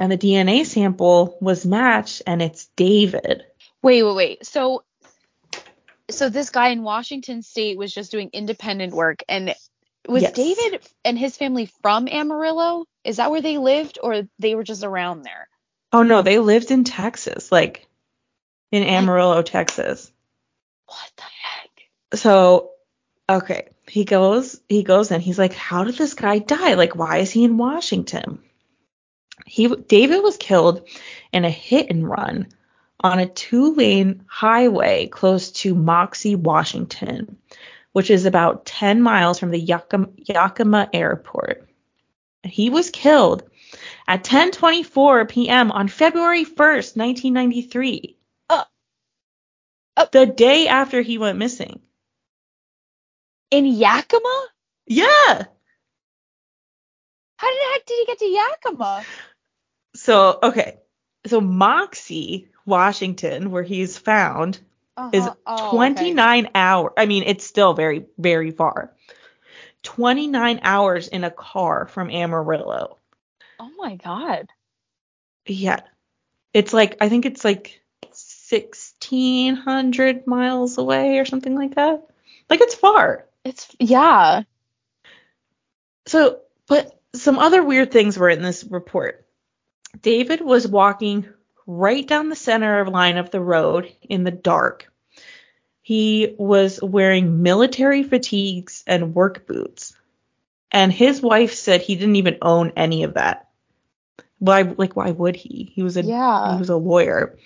And the DNA sample was matched and it's David. Wait, wait, wait. So, so this guy in Washington State was just doing independent work, and was Yes. David and his family from Amarillo? Is that where they lived, or they were just around there? Oh no, they lived in Texas, like in Amarillo, Texas. What the heck? so okay he goes he goes in he's like how did this guy die like why is he in washington he david was killed in a hit and run on a two lane highway close to Moxee washington which is about 10 miles from the yakima, yakima airport he was killed at 10:24 p.m. on February 1st, 1993. The day after he went missing. In Yakima? Yeah. How the heck did he get to Yakima? So, okay. So Moxee, Washington, where he's found, is Uh-huh. Oh, okay. 29 hours. I mean, it's still very, very far. 29 hours in a car from Amarillo. Oh my god. Yeah. It's like, I think it's like 1,600 miles away or something like that. Like, it's far. It's yeah. So, but some other weird things were in this report. David was walking right down the center of line of the road in the dark. He was wearing military fatigues and work boots. And his wife said he didn't even own any of that. Why like why would he? He was a Yeah. he was a lawyer.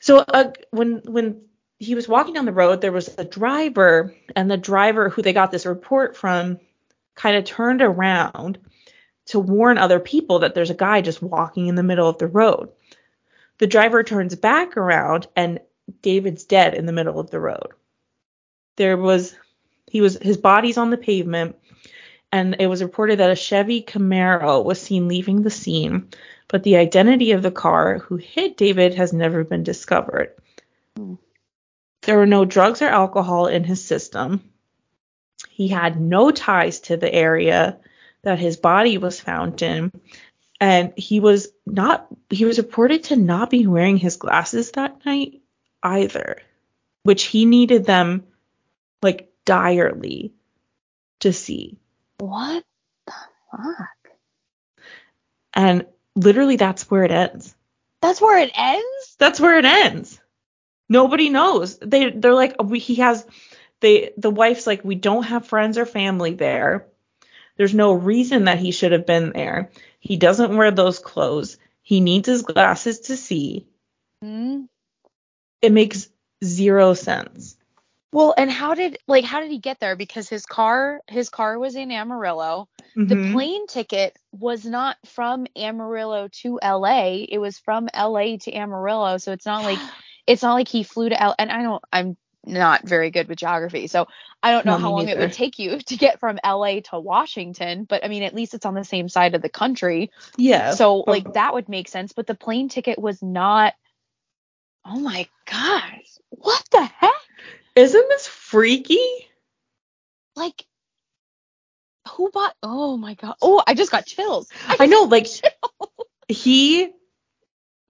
So uh, when when he was walking down the road, there was a driver, and the driver who they got this report from kind of turned around to warn other people that there's a guy just walking in the middle of the road. The driver turns back around, and David's dead in the middle of the road. There was he was his body's on the pavement, and it was reported that a Chevy Camaro was seen leaving the scene, but the identity of the car who hit David has never been discovered. Hmm. There were no drugs or alcohol in his system. He had no ties to the area that his body was found in, and he was not he was reported to not be wearing his glasses that night either, which he needed them like direly to see. What the fuck? And literally that's where it ends. That's where it ends? That's where it ends. Nobody knows. They they're like we, he has they the wife's like we don't have friends or family there. There's no reason that he should have been there. He doesn't wear those clothes. He needs his glasses to see. Hmm. It makes zero sense. Well, and how did like how did he get there? Because his car his car was in Amarillo. The Mhm. plane ticket was not from Amarillo to LA. It was from LA to Amarillo. So it's not like [GASPS] it's not like he flew to L and I don't I'm not very good with geography. So I don't know No, how long it would take you [LAUGHS] to get from LA to Washington, but I mean at least it's on the same side of the country. yeah. So like that would make sense, but the plane ticket was not Oh my gosh. What the heck? Isn't this freaky? Like who bought Oh my god. Oh, I just got chills. I know, like he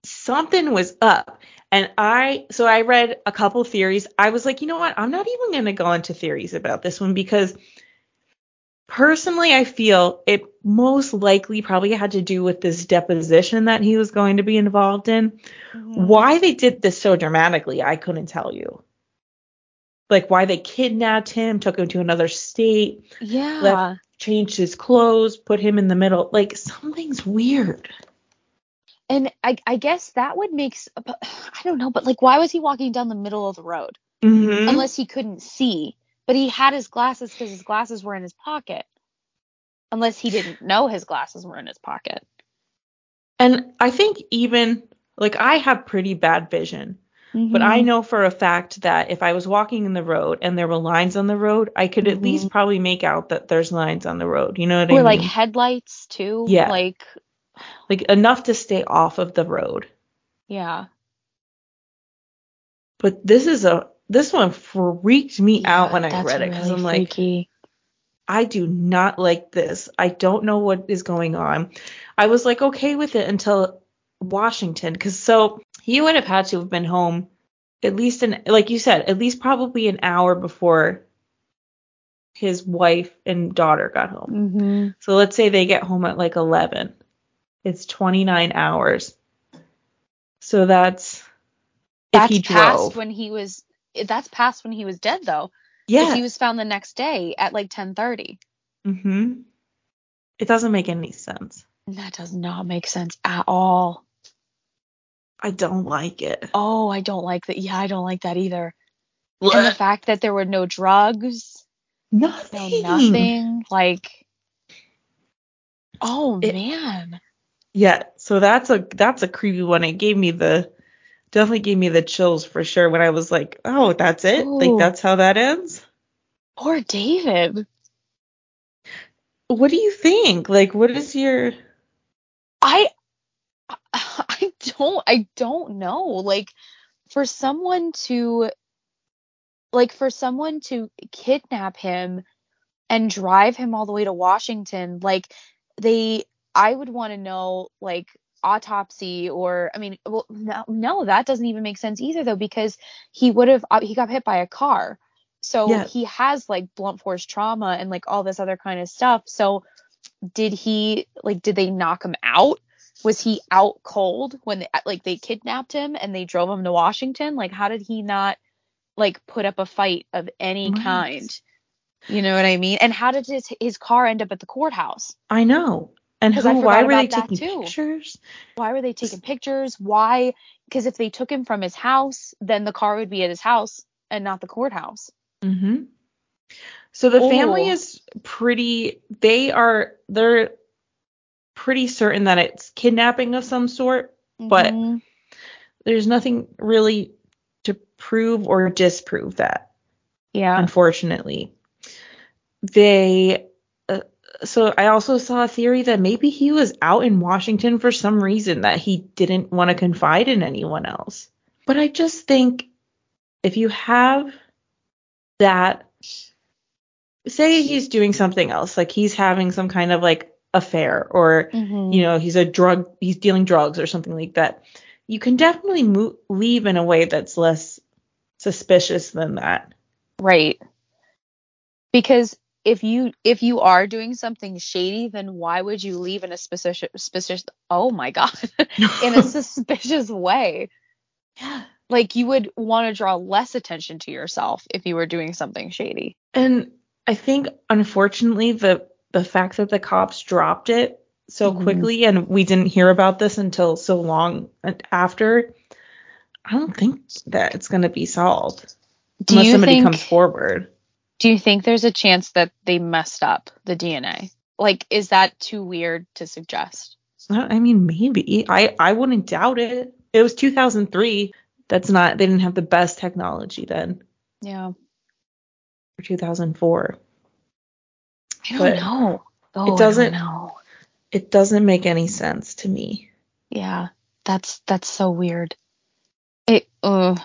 something was up. And I so I read a couple theories. I was like, you know what? I'm not even gonna go into theories about this one because personally I feel it most likely probably had to do with this deposition that he was going to be involved in. Mhm. Why they did this so dramatically, I couldn't tell you. Like why they kidnapped him, took him to another state, Yeah. left- changed his clothes, put him in the middle. Like something's weird. And I, I guess that would make, [SIGHS] I don't know, but like, why was he walking down the middle of the road? Mm-hmm. Unless he couldn't see, but he had his glasses because his glasses were in his pocket. Unless he didn't know his glasses were in his pocket. And I think even like I have pretty bad vision, but Mm-hmm. I know for a fact that if I was walking in the road and there were lines on the road, I could at Mhm. least probably make out that there's lines on the road. You know what I mean? Or like headlights too. Yeah. Like, like enough to stay off of the road. yeah. But this is a this one freaked me out when I read it because really I'm like, freaky. I do not like this. I don't know what is going on. I was like okay with it until Washington because so he would have had to have been home at least an like you said at least probably an hour before his wife and daughter got home. Mm-hmm. So let's say they get home at like 11. It's 29 hours. So that's if That's he past when he was. That's past when he was dead though. yeah. He was found the next day at like 10:30. mhm. It doesn't make any sense. That does not make sense at all. I don't like it. Oh, I don't like that. Yeah, I don't like that either. And the fact that there were no drugs, no Nothing. nothing. Like, oh It- man. Yeah, so that's a that's a creepy one. It gave me the definitely gave me the chills for sure when I was like, oh, that's it? Like that's how that ends? Poor David. What do you think? Like what is your I don't I don't know. Like for someone to like for someone to kidnap him and drive him all the way to Washington, like they I would want to know like autopsy or I mean well no, no that doesn't even make sense either though because he would have uh, he got hit by a car. So Yeah. he has like blunt force trauma and like all this other kind of stuff. So did he like did they knock him out? Was he out cold when they, like they kidnapped him and they drove him to Washington? Like how did he not like put up a fight of any Right. kind? You know what I mean? And how did his his car end up at the courthouse? I know. And who why were they taking too. pictures? Why were they taking pictures? Why? Because if they took him from his house, then the car would be at his house and not the courthouse. Mm-hmm. So the family is pretty. They are. They're pretty certain that it's kidnapping of some sort. But- Mhm. There's nothing really to prove or disprove that. yeah, Unfortunately, they. Uh, so I also saw a theory that maybe he was out in Washington for some reason that he didn't want to confide in anyone else. But I just think if you have that say he's doing something else like he's having some kind of like affair or Mhm. you know he's a drug he's dealing drugs or something like that you can definitely leave in a way that's less suspicious than that Right. Because if you if you are doing something shady, then why would you leave in a suspicious suspicious oh my god [LAUGHS] in a [LAUGHS] suspicious way? yeah. Like you would want to draw less attention to yourself if you were doing something shady. And I think unfortunately the the fact that the cops dropped it so Mhm. quickly and we didn't hear about this until so long after, I don't think that it's going to be solved Do unless somebody think comes forward. do you think there's a chance that they messed up the DNA? Like is that too weird to suggest? I mean, maybe. I I wouldn't doubt it. It was 2003. That's not. They didn't have the best technology then. Yeah. Or 2004. I don't know. Oh, I don't doesn't- know. It doesn't make any sense to me. Yeah, that's that's so weird. It uh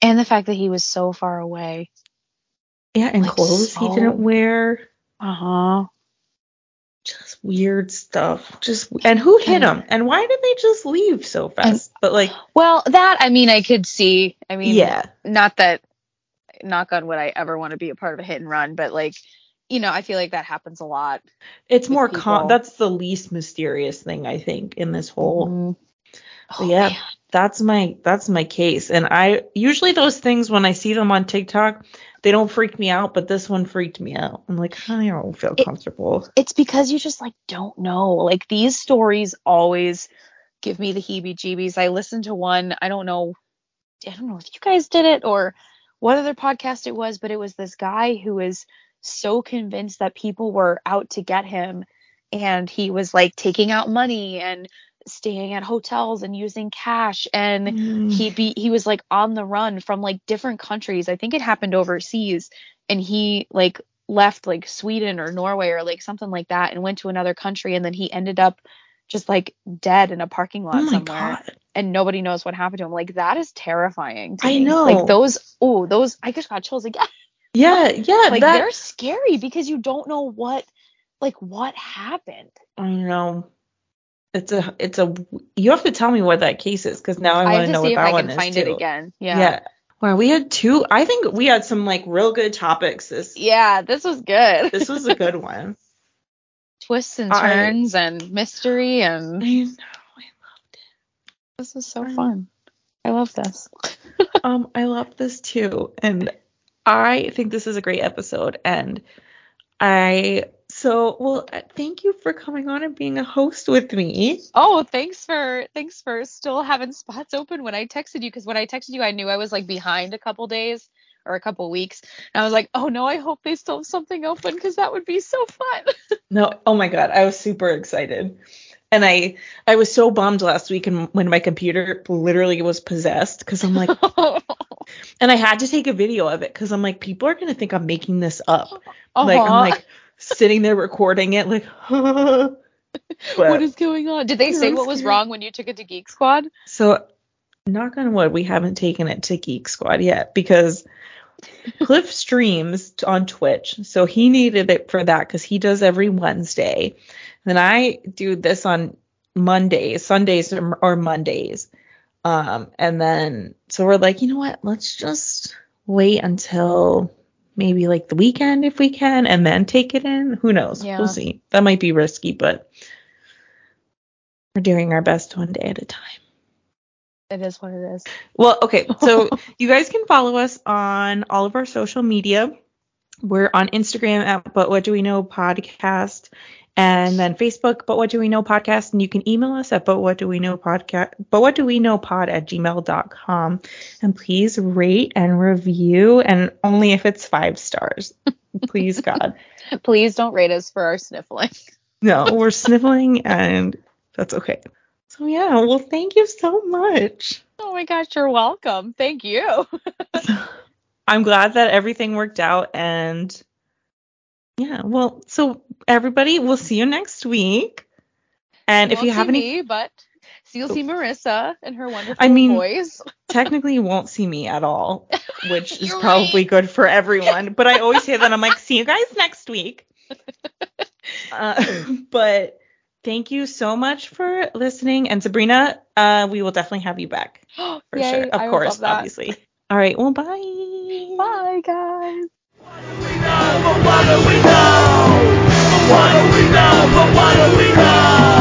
and the fact that he was so far away. Yeah, and Like, clothes he didn't wear. Uh-huh. Just weird stuff. Just and who hit And- him? And why did they just leave so fast? but like, Well, that I mean I could see. I mean yeah, not that knock on would I ever want to be a part of a hit and run, but like you know, I feel like that happens a lot. it's more com- That's the least mysterious thing I think in this whole. Mhm. But yeah, man. that's my that's my case. And I usually those things when I see them on TikTok, they don't freak me out, but this one freaked me out. I'm like, I don't feel It- comfortable. it's because you just like don't know. Like these stories always give me the heebie-jeebies. I listened to one, I don't know I don't know if you guys did it or what other podcast it was, but it was this guy who was so convinced that people were out to get him and he was like taking out money and staying at hotels and using cash and Mm. he be he was like on the run from like different countries. I think it happened overseas and he like left like Sweden or Norway or like something like that and went to another country and then he ended up just like dead in a parking lot oh somewhere god. and nobody knows what happened to him. Like that is terrifying I me. know. Like those oh, those I just got chills again. [LAUGHS] Yeah, yeah, like that they're scary because you don't know what like what happened. I know. It's a it's a you have to tell me what that case is because now I I, want to know to see what if that I one can is find too. it again. Yeah. Yeah. Wow, we had two. I think we had some like real good topics. This Yeah, this was good. this was a good one. [LAUGHS] Twists and I- turns and mystery and I know. I loved it. This was so I- fun. I love this. [LAUGHS] Um, I love this too, and I think this is a great episode. And I so well, uh, thank you for coming on and being a host with me. Oh, thanks for thanks for still having spots open when I texted you because when I texted you I knew I was like behind a couple days or a couple weeks. And I was like, "Oh no, I hope they still have something open cuz that would be so fun." [LAUGHS] No, oh my god, I was super excited. And I I was so bummed last week and when my computer literally was possessed because I'm like [LAUGHS] and I had to take a video of it because I'm like people are gonna think I'm making this up. Like I'm Uh-huh. like sitting there recording it like [LAUGHS] what is going on? Did they say what was wrong when you took it to Geek Squad? so knock on wood we haven't taken it to Geek Squad yet because Cliff streams on Twitch so he needed it for that because he does every Wednesday. Then I do this on Mondays, Sundays or, or Mondays. Um, and then so we're like, you know what? Let's just wait until maybe like the weekend if we can, and then take it in. Who knows? Yeah. We'll see. That might be risky, but we're doing our best one day at a time. It is what it is. Well, okay. So [LAUGHS] you guys can follow us on all of our social media. We're on Instagram at But What Do We Know Podcast, and then Facebook, But What Do We Know Podcast, and you can email us at But What Do We Know Podcast, But What Do We Know Pod at gmail.com. And please rate and review, and only if it's five stars. [LAUGHS] Please, God. Please don't rate us for our sniffling. No, we're sniffling, and that's okay. So yeah, well, thank you so much. Oh my gosh, you're welcome. Thank you. [LAUGHS] I'm glad that everything worked out and yeah, well, so everybody, we'll see you next week. And if won't you have any me, but so you'll see Marissa and her wonderful I mean- voice. [LAUGHS] technically you won't see me at all, which [LAUGHS] is You're probably right. good for everyone, but I always say that I'm like, [LAUGHS] see you guys next week. Uh, but thank you so much for listening and Sabrina, uh we will definitely have you back [GASPS] for Yay, sure. Of I course, love that. obviously. All right, well bye. Bye guys. What do we know? But what do we know?